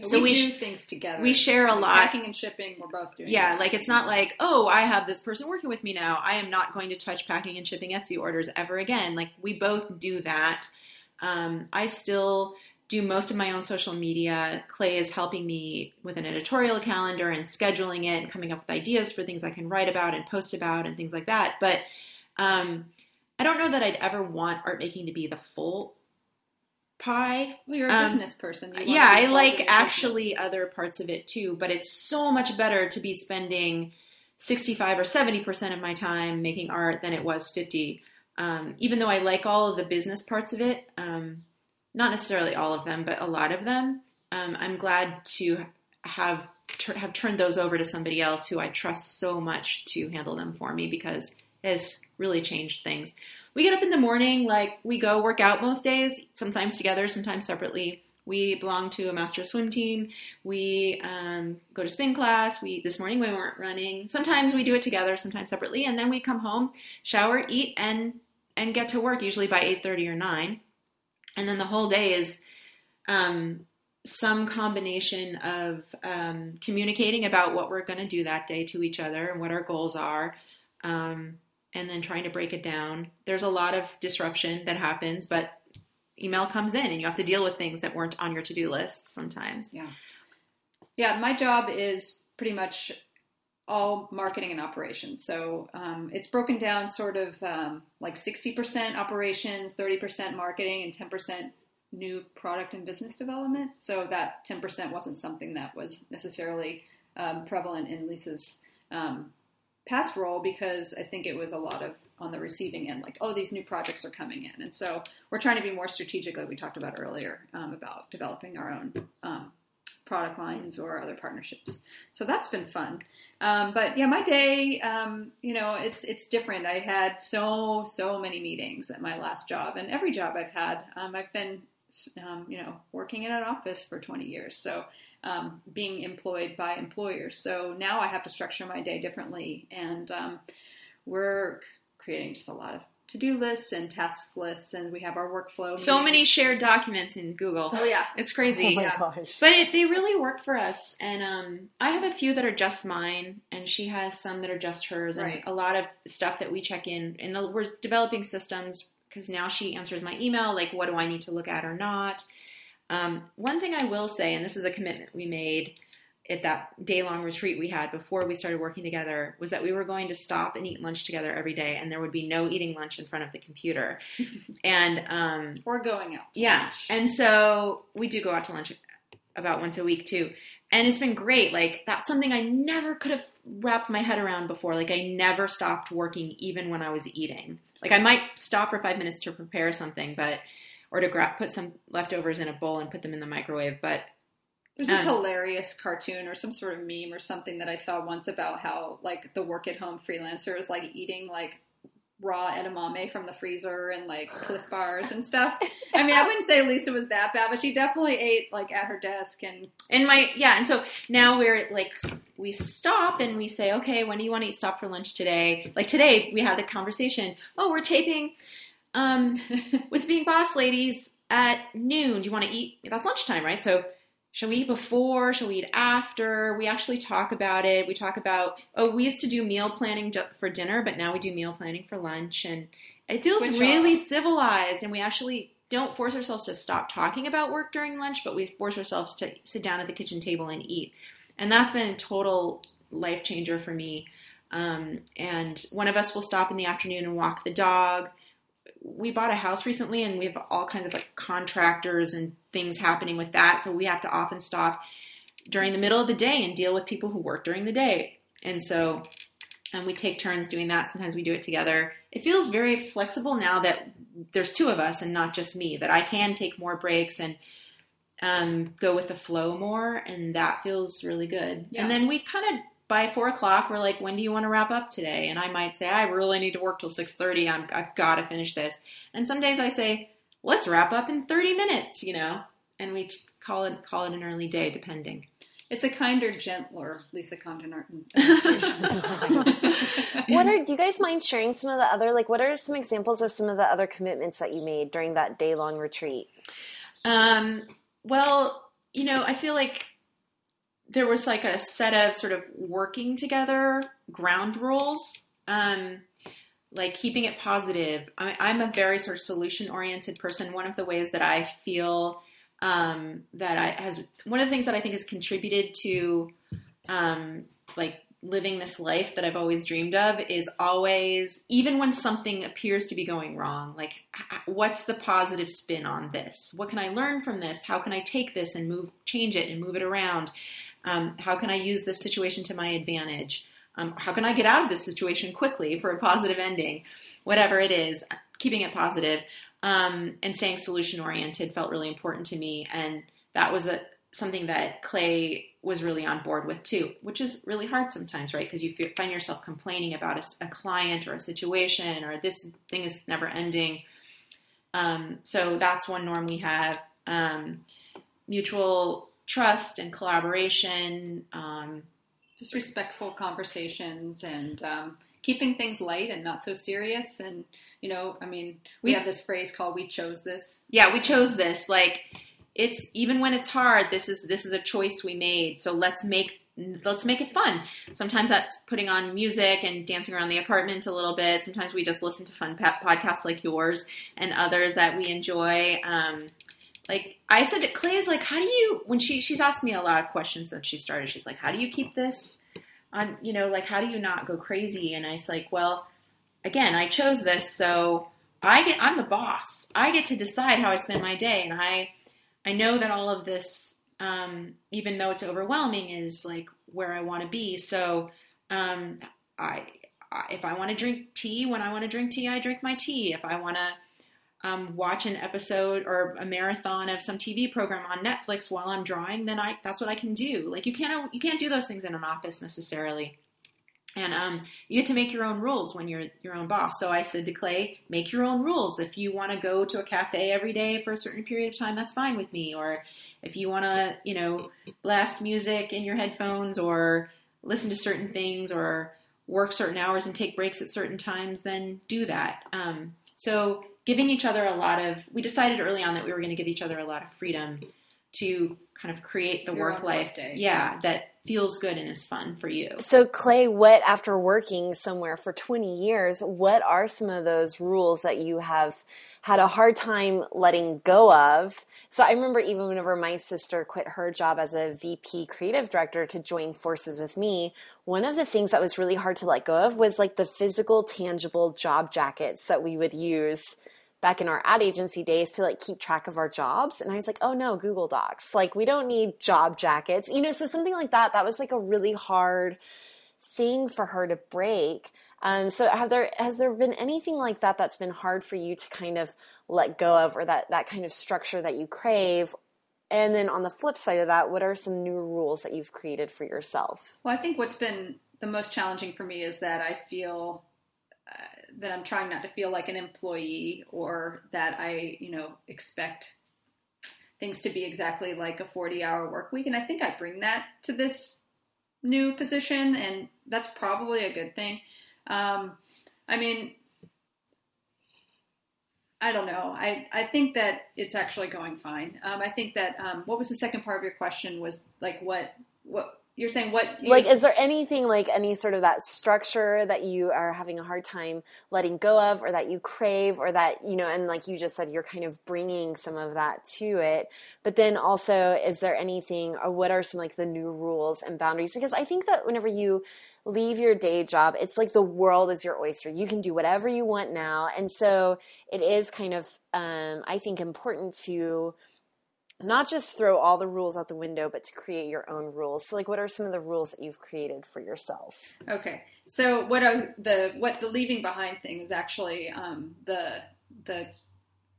so we, we do things together. We share a lot. Packing and shipping, we're both doing. Yeah, that. like it's not like oh, I have this person working with me now. I am not going to touch packing and shipping Etsy orders ever again. Like we both do that. Um, I still do most of my own social media. Clay is helping me with an editorial calendar and scheduling it and coming up with ideas for things I can write about and post about and things like that. But um, I don't know that I'd ever want art making to be the full pie. Well, you're a um, business person. yeah, I like actually business. other parts of it too, but it's so much better to be spending 65 or 70% of my time making art than it was 50. Um, even though I like all of the business parts of it, um, not necessarily all of them, but a lot of them, um, I'm glad to have have turned those over to somebody else who I trust so much to handle them for me because has really changed things we get up in the morning, like we go work out most days, sometimes together, sometimes separately. We belong to a master swim team. We um, go to spin class. We this morning we weren't running. Sometimes we do it together, sometimes separately, and then we come home, shower, eat, and and get to work usually by eight thirty or nine. And then the whole day is um, some combination of um, communicating about what we're going to do that day to each other and what our goals are. Um, and then trying to break it down. There's a lot of disruption that happens, but email comes in and you have to deal with things that weren't on your to do list sometimes. Yeah. Yeah, my job is pretty much all marketing and operations. So um, it's broken down sort of um, like 60% operations, 30% marketing, and 10% new product and business development. So that 10% wasn't something that was necessarily um, prevalent in Lisa's um, past role because I think it was a lot of on the receiving end, like, oh, these new projects are coming in. And so we're trying to be more strategic, like we talked about earlier, um, about developing our own um, product lines or other partnerships. So that's been fun. Um, but yeah, my day, um, you know, it's it's different. I had so so many meetings at my last job, and every job I've had, um, I've been, um, you know, working in an office for 20 years. So um, being employed by employers. So now I have to structure my day differently, and um, we're creating just a lot of to-do lists and tasks lists, and we have our workflow. So meetings. many shared documents in Google. Oh yeah, it's crazy. Oh my yeah. gosh! But it, they really work for us, and um, I have a few that are just mine, and she has some that are just hers, and right. a lot of stuff that we check in. And we're developing systems because now she answers my email, like what do I need to look at or not. Um, one thing I will say, and this is a commitment we made at that day long retreat we had before we started working together, was that we were going to stop and eat lunch together every day, and there would be no eating lunch in front of the computer. [LAUGHS] and um, or going out. Yeah, lunch. and so we do go out to lunch about once a week too. And it's been great. Like that's something I never could have wrapped my head around before. Like I never stopped working even when I was eating. Like I might stop for five minutes to prepare something, but or to grab put some leftovers in a bowl and put them in the microwave. But There's this Um, hilarious cartoon or some sort of meme or something that I saw once about how like the work at home freelancer is like eating like raw edamame from the freezer and like Clif bars and stuff. [LAUGHS] I mean, I wouldn't say Lisa was that bad, but she definitely ate like at her desk and And my yeah, and so now we're like we stop and we say, okay, when do you want to eat stop for lunch today? Like today we had a conversation. Oh, we're taping um [LAUGHS] with being boss ladies at noon. Do you want to eat? That's lunchtime, right? So shall we eat before? Shall we eat after? We actually talk about it. We talk about oh, we used to do meal planning for dinner, but now we do meal planning for lunch, and it feels Switch really off. civilized. And we actually don't force ourselves to stop talking about work during lunch, but we force ourselves to sit down at the kitchen table and eat. And that's been a total life changer for me. Um, and one of us will stop in the afternoon and walk the dog. We bought a house recently and we have all kinds of like contractors and things happening with that. So we have to often stop during the middle of the day and deal with people who work during the day. And so, and we take turns doing that. Sometimes we do it together. It feels very flexible now that there's two of us and not just me, that I can take more breaks and um, go with the flow more. And that feels really good. Yeah. And then we kind of, by four o'clock, we're like, when do you want to wrap up today? And I might say, I really need to work till 6.30. I'm, I've got to finish this. And some days I say, let's wrap up in 30 minutes, you know, and we t- call it, call it an early day depending. it's a kinder, gentler Lisa Congdon [LAUGHS] [LAUGHS] What are do you guys mind sharing some of the other like what are some examples of some of the other commitments that you made during that day long retreat? Um, well, you know, I feel like there was like a set of sort of working together ground rules, um, like keeping it positive. I, I'm a very sort of solution oriented person. One of the ways that I feel um, that I has one of the things that I think has contributed to um, like living this life that I've always dreamed of is always, even when something appears to be going wrong, like what's the positive spin on this? What can I learn from this? How can I take this and move, change it and move it around? Um, how can I use this situation to my advantage? Um, how can I get out of this situation quickly for a positive ending? Whatever it is, keeping it positive um, and staying solution oriented felt really important to me, and that was a something that Clay was really on board with too, which is really hard sometimes, right? Because you find yourself complaining about a client or a situation or this thing is never ending. Um, so that's one norm we have. Um, mutual trust and collaboration. Um, just respectful conversations and um, keeping things light and not so serious. And you know, I mean, we We- have this phrase called "we chose this." yeah, we chose this. Like it's even when it's hard. This is this is a choice we made. So let's make let's make it fun. Sometimes that's putting on music and dancing around the apartment a little bit. Sometimes we just listen to fun podcasts like yours and others that we enjoy. Um, like I said to Clay's like, how do you when she she's asked me a lot of questions since she started. She's like, how do you keep this on? You know, like how do you not go crazy? And I was like, well, again, I chose this, so I get I'm the boss. I get to decide how I spend my day, and I I know that all of this, um, even though it's overwhelming, is like where I want to be. So um, I, I if I want to drink tea when I want to drink tea, I drink my tea. If I want to um, watch an episode or a marathon of some TV program on Netflix while I'm drawing, then I that's what I can do. Like you can't you can't do those things in an office necessarily. And um, you get to make your own rules when you're your own boss. So I said to Clay, make your own rules. If you want to go to a cafe every day for a certain period of time, that's fine with me. Or if you want to, you know, blast music in your headphones or listen to certain things or work certain hours and take breaks at certain times, then do that. Um, so giving each other a lot of, we decided early on that we were going to give each other a lot of freedom to kind of create the Your work own life. workday. Yeah, that feels good and is fun for you. So Clay, what after working somewhere for 20 years, what are some of those rules that you have had a hard time letting go of? So I remember even whenever my sister quit her job as a VP creative director to join forces with me, one of the things that was really hard to let go of was like the physical tangible job jackets that we would use back in our ad agency days to like keep track of our jobs and i was like oh no google docs like we don't need job jackets you know so something like that that was like a really hard thing for her to break Um, so have there has there been anything like that that's been hard for you to kind of let go of, or that that kind of structure that you crave? And then on the flip side of that, what are some new rules that you've created for yourself? Well, I think what's been the most challenging for me is that I feel that I'm trying not to feel like an employee or that I, you know, expect things to be exactly like a 40 hour work week. And I think I bring that to this new position, and that's probably a good thing. Um, I mean, I don't know. I, I think that it's actually going fine. Um, I think that um, what was the second part of your question was like what what you're saying what like is there anything like any sort of that structure that you are having a hard time letting go of or that you crave or that you know and like you just said you're kind of bringing some of that to it. But then also is there anything or what are some like the new rules and boundaries? Because i think that whenever you leave your day job it's like the world is your oyster. You can do whatever you want now. And so it is kind of um, i think important to not just throw all the rules out the window, but to create your own rules. So, like, what are some of the rules that you've created for yourself? Okay, so what was the what the leaving behind thing is actually um, the the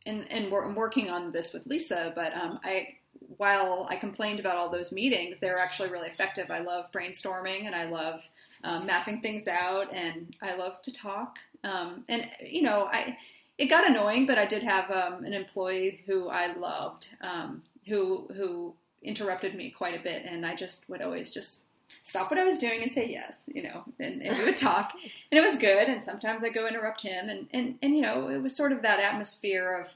and and we're, I'm working on this with Lisa, but um, I while I complained about all those meetings, they're actually really effective. I love brainstorming and I love um, mapping things out, and I love to talk. Um, and you know, I it got annoying, but I did have um, an employee who I loved, um, who who interrupted me quite a bit, and I just would always just stop what I was doing and say yes, you know, and, and we would talk, [LAUGHS] and it was good. And sometimes I go interrupt him, and and and you know, it was sort of that atmosphere of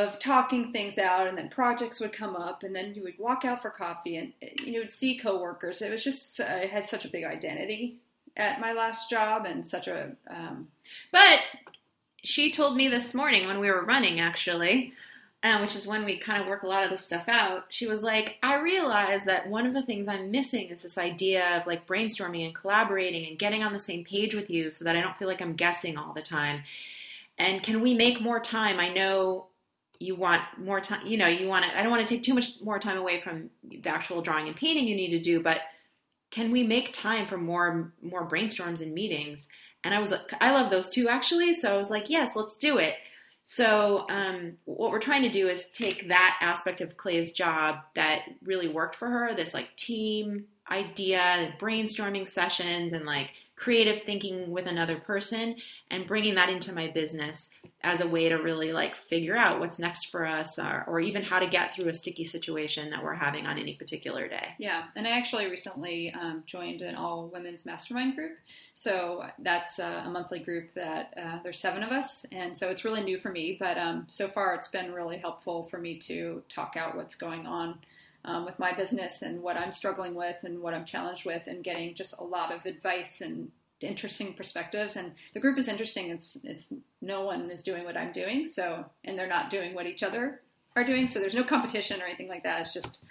of talking things out, and then projects would come up, and then you would walk out for coffee, and you would see coworkers. It was just I had such a big identity at my last job, and such a. Um, but she told me this morning when we were running, actually um, which is when we kind of work a lot of this stuff out, she was like, I realize that one of the things I'm missing is this idea of like brainstorming and collaborating and getting on the same page with you so that I don't feel like I'm guessing all the time. And can we make more time? I know you want more time, you know, you want to, I don't want to take too much more time away from the actual drawing and painting you need to do, but can we make time for more, more brainstorms and meetings? And I was like, I love those too, actually. So I was like, yes, let's do it. So, um, what we're trying to do is take that aspect of Clay's job that really worked for her this like team idea, brainstorming sessions, and like creative thinking with another person, and bringing that into my business as a way to really like figure out what's next for us or, or even how to get through a sticky situation that we're having on any particular day. Yeah, and I actually recently um, joined an all women's mastermind group. So that's uh, a monthly group that uh, there's seven of us, and so it's really new for me. But um, so far, it's been really helpful for me to talk out what's going on um, with my business and what I'm struggling with and what I'm challenged with, and getting just a lot of advice and interesting perspectives. And the group is interesting. It's it's no one is doing what i'm doing. So and they're not doing what each other are doing. So there's no competition or anything like that. It's just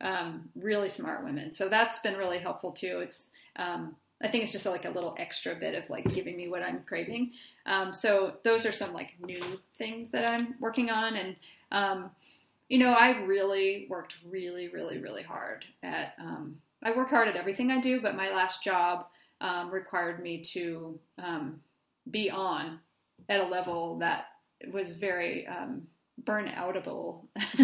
um, really smart women. So that's been really helpful too. It's um, i think it's just like a little extra bit of like giving me what i'm craving. Um, so those are some like new things that i'm working on. And um, you know i really worked really really really hard at um, i work hard at everything i do but my last job um, required me to um, be on at a level that was very um, burnoutable. [LAUGHS]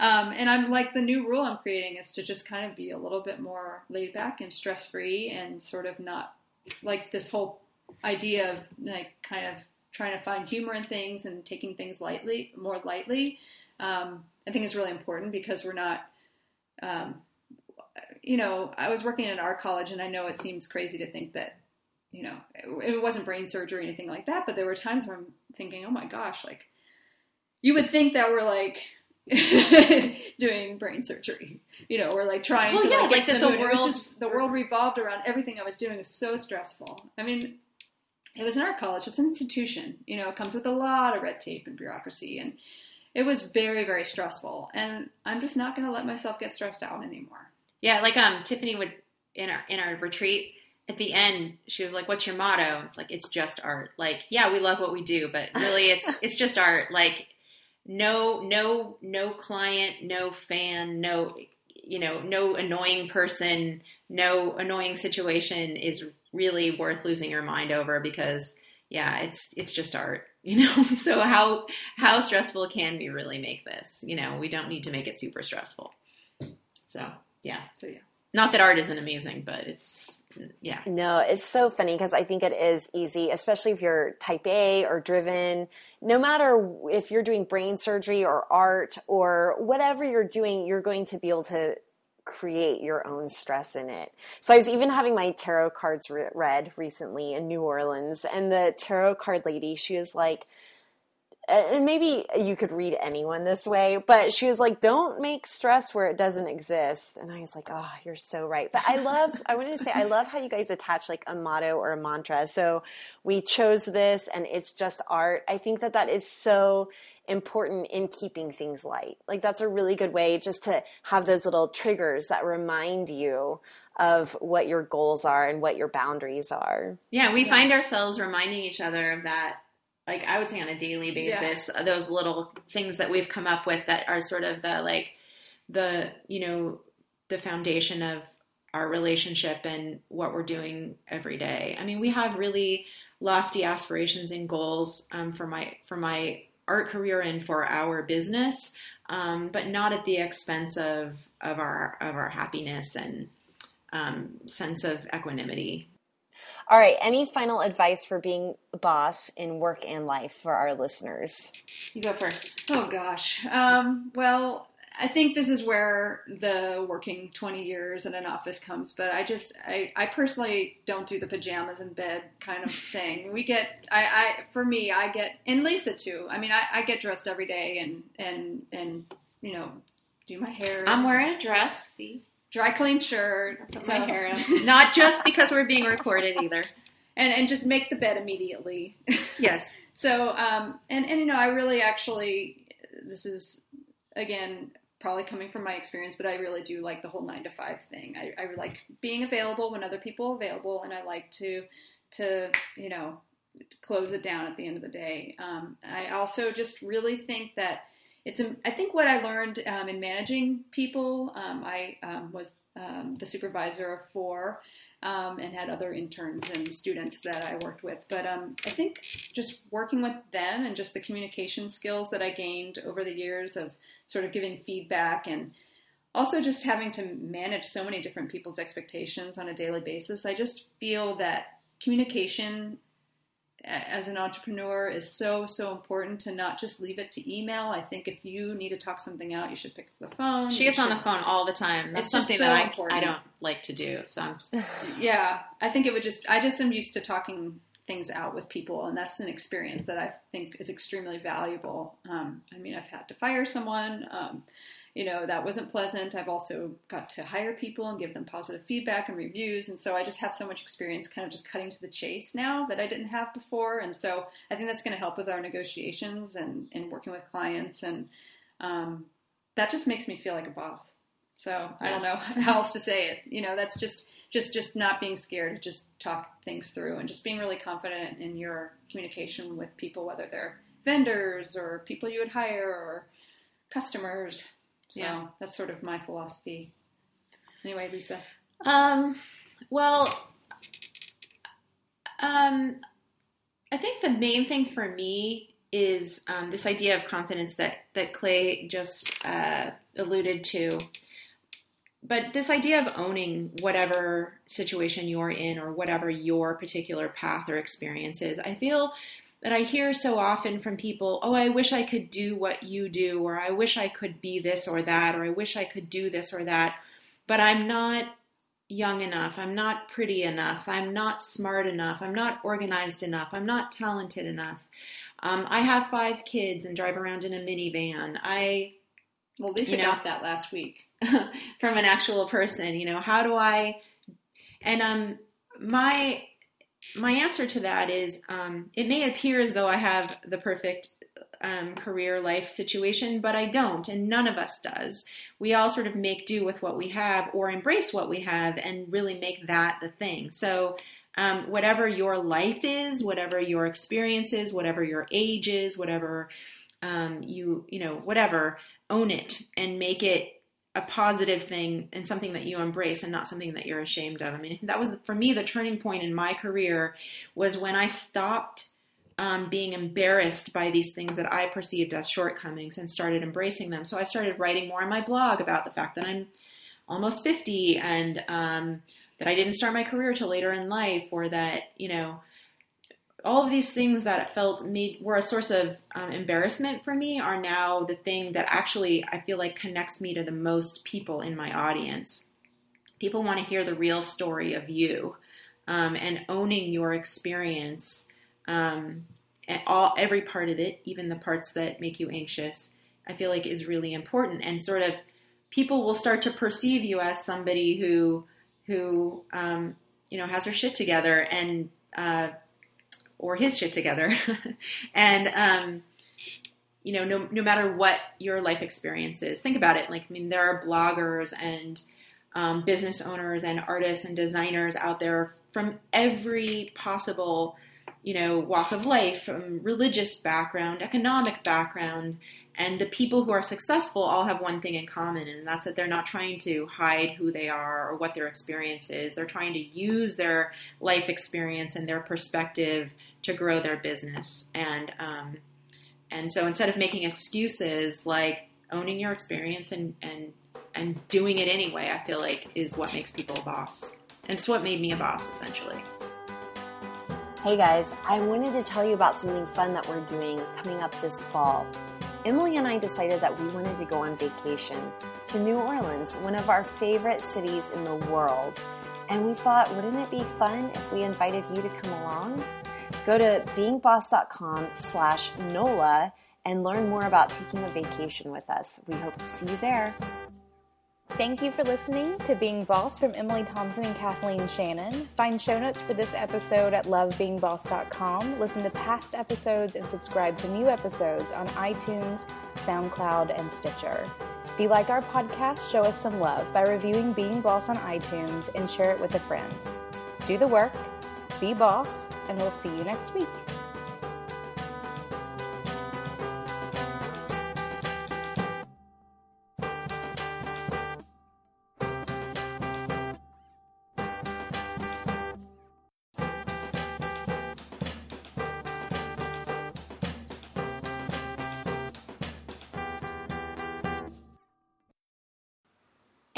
um, and I'm like the new rule I'm creating is to just kind of be a little bit more laid back and stress free and sort of not like this whole idea of like kind of trying to find humor in things and taking things lightly, more lightly. Um, I think is really important because we're not um, you know, I was working in art college, and I know it seems crazy to think that, you know, it, it wasn't brain surgery or anything like that, but there were times where I'm thinking, oh my gosh, like, you would think that we're like [LAUGHS] doing brain surgery, you know, or like trying well, to yeah, like, like the, the, world, just, the world revolved around everything I was doing was so stressful. I mean, it was an art college; it's an institution, you know, it comes with a lot of red tape and bureaucracy, and it was very, very stressful. And I'm just not going to let myself get stressed out anymore. Yeah, like um Tiffany would in our in our retreat at the end she was like what's your motto it's like it's just art like yeah we love what we do but really it's [LAUGHS] it's just art like no no no client no fan no you know no annoying person no annoying situation is really worth losing your mind over because yeah, it's it's just art, you know. [LAUGHS] so how how stressful can we really make this? You know, we don't need to make it super stressful. So yeah, So yeah. not that art isn't amazing, but it's yeah. No, it's so funny because I think it is easy, especially if you're type A or driven. No matter if you're doing brain surgery or art or whatever you're doing, you're going to be able to create your own stress in it. So I was even having my tarot cards re- read recently in New Orleans, and the tarot card lady, she was like, and maybe you could read anyone this way, but she was like, don't make stress where it doesn't exist. And I was like, oh, you're so right. But I love, I wanted to say, I love how you guys attach like a motto or a mantra. So we chose this and it's just art. I think that that is so important in keeping things light. Like that's a really good way just to have those little triggers that remind you of what your goals are and what your boundaries are. Yeah, we find ourselves reminding each other of that like I would say on a daily basis, uh, those little things that we've come up with that are sort of the like the, you know, the foundation of our relationship and what we're doing every day. I mean, we have really lofty aspirations and goals um, for my for my art career and for our business, um, but not at the expense of of our of our happiness and um, sense of equanimity. All right. Any final advice for being a boss in work and life for our listeners? You go first. Oh gosh. Um, well, I think this is where the working 20 years in an office comes, but I just, I, I personally don't do the pajamas in bed kind of [LAUGHS] thing. We get, I, I, for me, I get, and Lisa too. I mean, I, I get dressed every day and, and, and, you know, do my hair. I'm wearing a dress. See, dry clean shirt. put so- my hair up. [LAUGHS] Not just because we're being recorded either. and, and just make the bed immediately. [LAUGHS] Yes. So, um, and, and, you know, I really actually, this is, again, probably coming from my experience, but I really do like the whole nine to five thing. I, I like being available when other people are available, and I like to, to, you know, close it down at the end of the day. Um, I also just really think that it's, I think what I learned um, in managing people, um, I um, was um, the supervisor of four um, and had other interns and students that I worked with. But um, I think just working with them and just the communication skills that I gained over the years of sort of giving feedback and also just having to manage so many different people's expectations on a daily basis, I just feel that communication as an entrepreneur is so so important to not just leave it to email. I think if you need to talk something out, you should pick up the phone. She gets on the phone all the time. That's It's something so that I. I don't like to do. So I'm s- [LAUGHS] Yeah, I think it would just. I just am used to talking things out with people, and that's an experience that I think is extremely valuable. Um, I mean, I've had to fire someone. Um, you know, that wasn't pleasant. I've also got to hire people and give them positive feedback and reviews, and so I just have so much experience, kind of just cutting to the chase now that I didn't have before, and so I think that's going to help with our negotiations and and working with clients, and um, that just makes me feel like a boss. So I don't know [LAUGHS] how else to say it. You know, that's just just just not being scared to just talk things through and just being really confident in your communication with people, whether they're vendors or people you would hire or customers. So Yeah. that's sort of my philosophy. Anyway, Lisa. Um, well, um, I think the main thing for me is um, this idea of confidence that that Clay just uh, alluded to. But this idea of owning whatever situation you're in or whatever your particular path or experience is, I feel that I hear so often from people, oh, I wish I could do what you do, or I wish I could be this or that, or I wish I could do this or that, but I'm not young enough, I'm not pretty enough, I'm not smart enough, I'm not organized enough, I'm not talented enough. Um, I have five kids and drive around in a minivan. I Well, Lisa You know. got that last week. [LAUGHS] from an actual person you know how do i and um my my answer to that is um it may appear as though i have the perfect um, career life situation but i don't and none of us does. We all sort of make do with what we have or embrace what we have and really make that the thing. So um, whatever your life is whatever your experience is whatever your age is whatever um, you you know whatever own it and make it a positive thing and something that you embrace and not something that you're ashamed of. I mean, that was for me the turning point in my career was when I stopped um, being embarrassed by these things that I perceived as shortcomings and started embracing them. So I started writing more on my blog about the fact that I'm almost 50 and um, that I didn't start my career till later in life, or that, you know, all of these things that felt made were a source of um, embarrassment for me are now the thing that actually I feel like connects me to the most people in my audience. People want to hear the real story of you um, and owning your experience, um, all every part of it, even the parts that make you anxious. I feel like is really important, and sort of people will start to perceive you as somebody who who um, you know has her shit together and uh, or his shit together. [LAUGHS] and, um, you know, no, no matter what your life experience is, think about it. Like, I mean, there are bloggers and um, business owners and artists and designers out there from every possible, you know, walk of life, from religious background, economic background, and the people who are successful all have one thing in common, and that's that they're not trying to hide who they are or what their experience is. They're trying to use their life experience and their perspective to grow their business. And um, and so instead of making excuses, like owning your experience and and and doing it anyway, I feel like is what makes people a boss. And it's what made me a boss, essentially. Hey guys, I wanted to tell you about something fun that we're doing coming up this fall. Emily and I decided that we wanted to go on vacation to New Orleans, one of our favorite cities in the world. And we thought, wouldn't it be fun if we invited you to come along? Go to beingboss.com slash NOLA and learn more about taking a vacation with us. We hope to see you there. Thank you for listening to Being Boss from Emily Thompson and Kathleen Shannon. Find show notes for this episode at lovebeingboss.com. Listen to past episodes and subscribe to new episodes on iTunes, SoundCloud, and Stitcher. If you like our podcast, show us some love by reviewing Being Boss on iTunes and share it with a friend. Do the work, be boss, and we'll see you next week.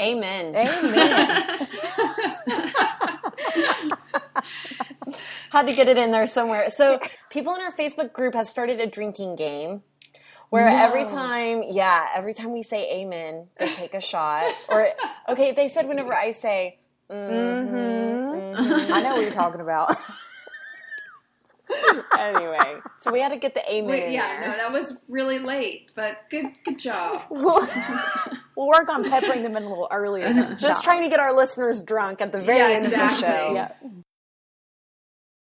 Amen. Amen. [LAUGHS] Had to get it in there somewhere. So, people in our Facebook group have started a drinking game where every time, yeah, every time we say amen, they take a shot. Or, okay, they said whenever I say, mm-hmm, mm-hmm. Mm-hmm. I know what you're talking about. [LAUGHS] anyway, so we had to get the amen Wait, in yeah, there. no, that was really late, but good, good job. [LAUGHS] we'll, we'll work on peppering them in a little earlier. [LAUGHS] Just trying to get our listeners drunk at the very Yeah, end of the show. Yeah.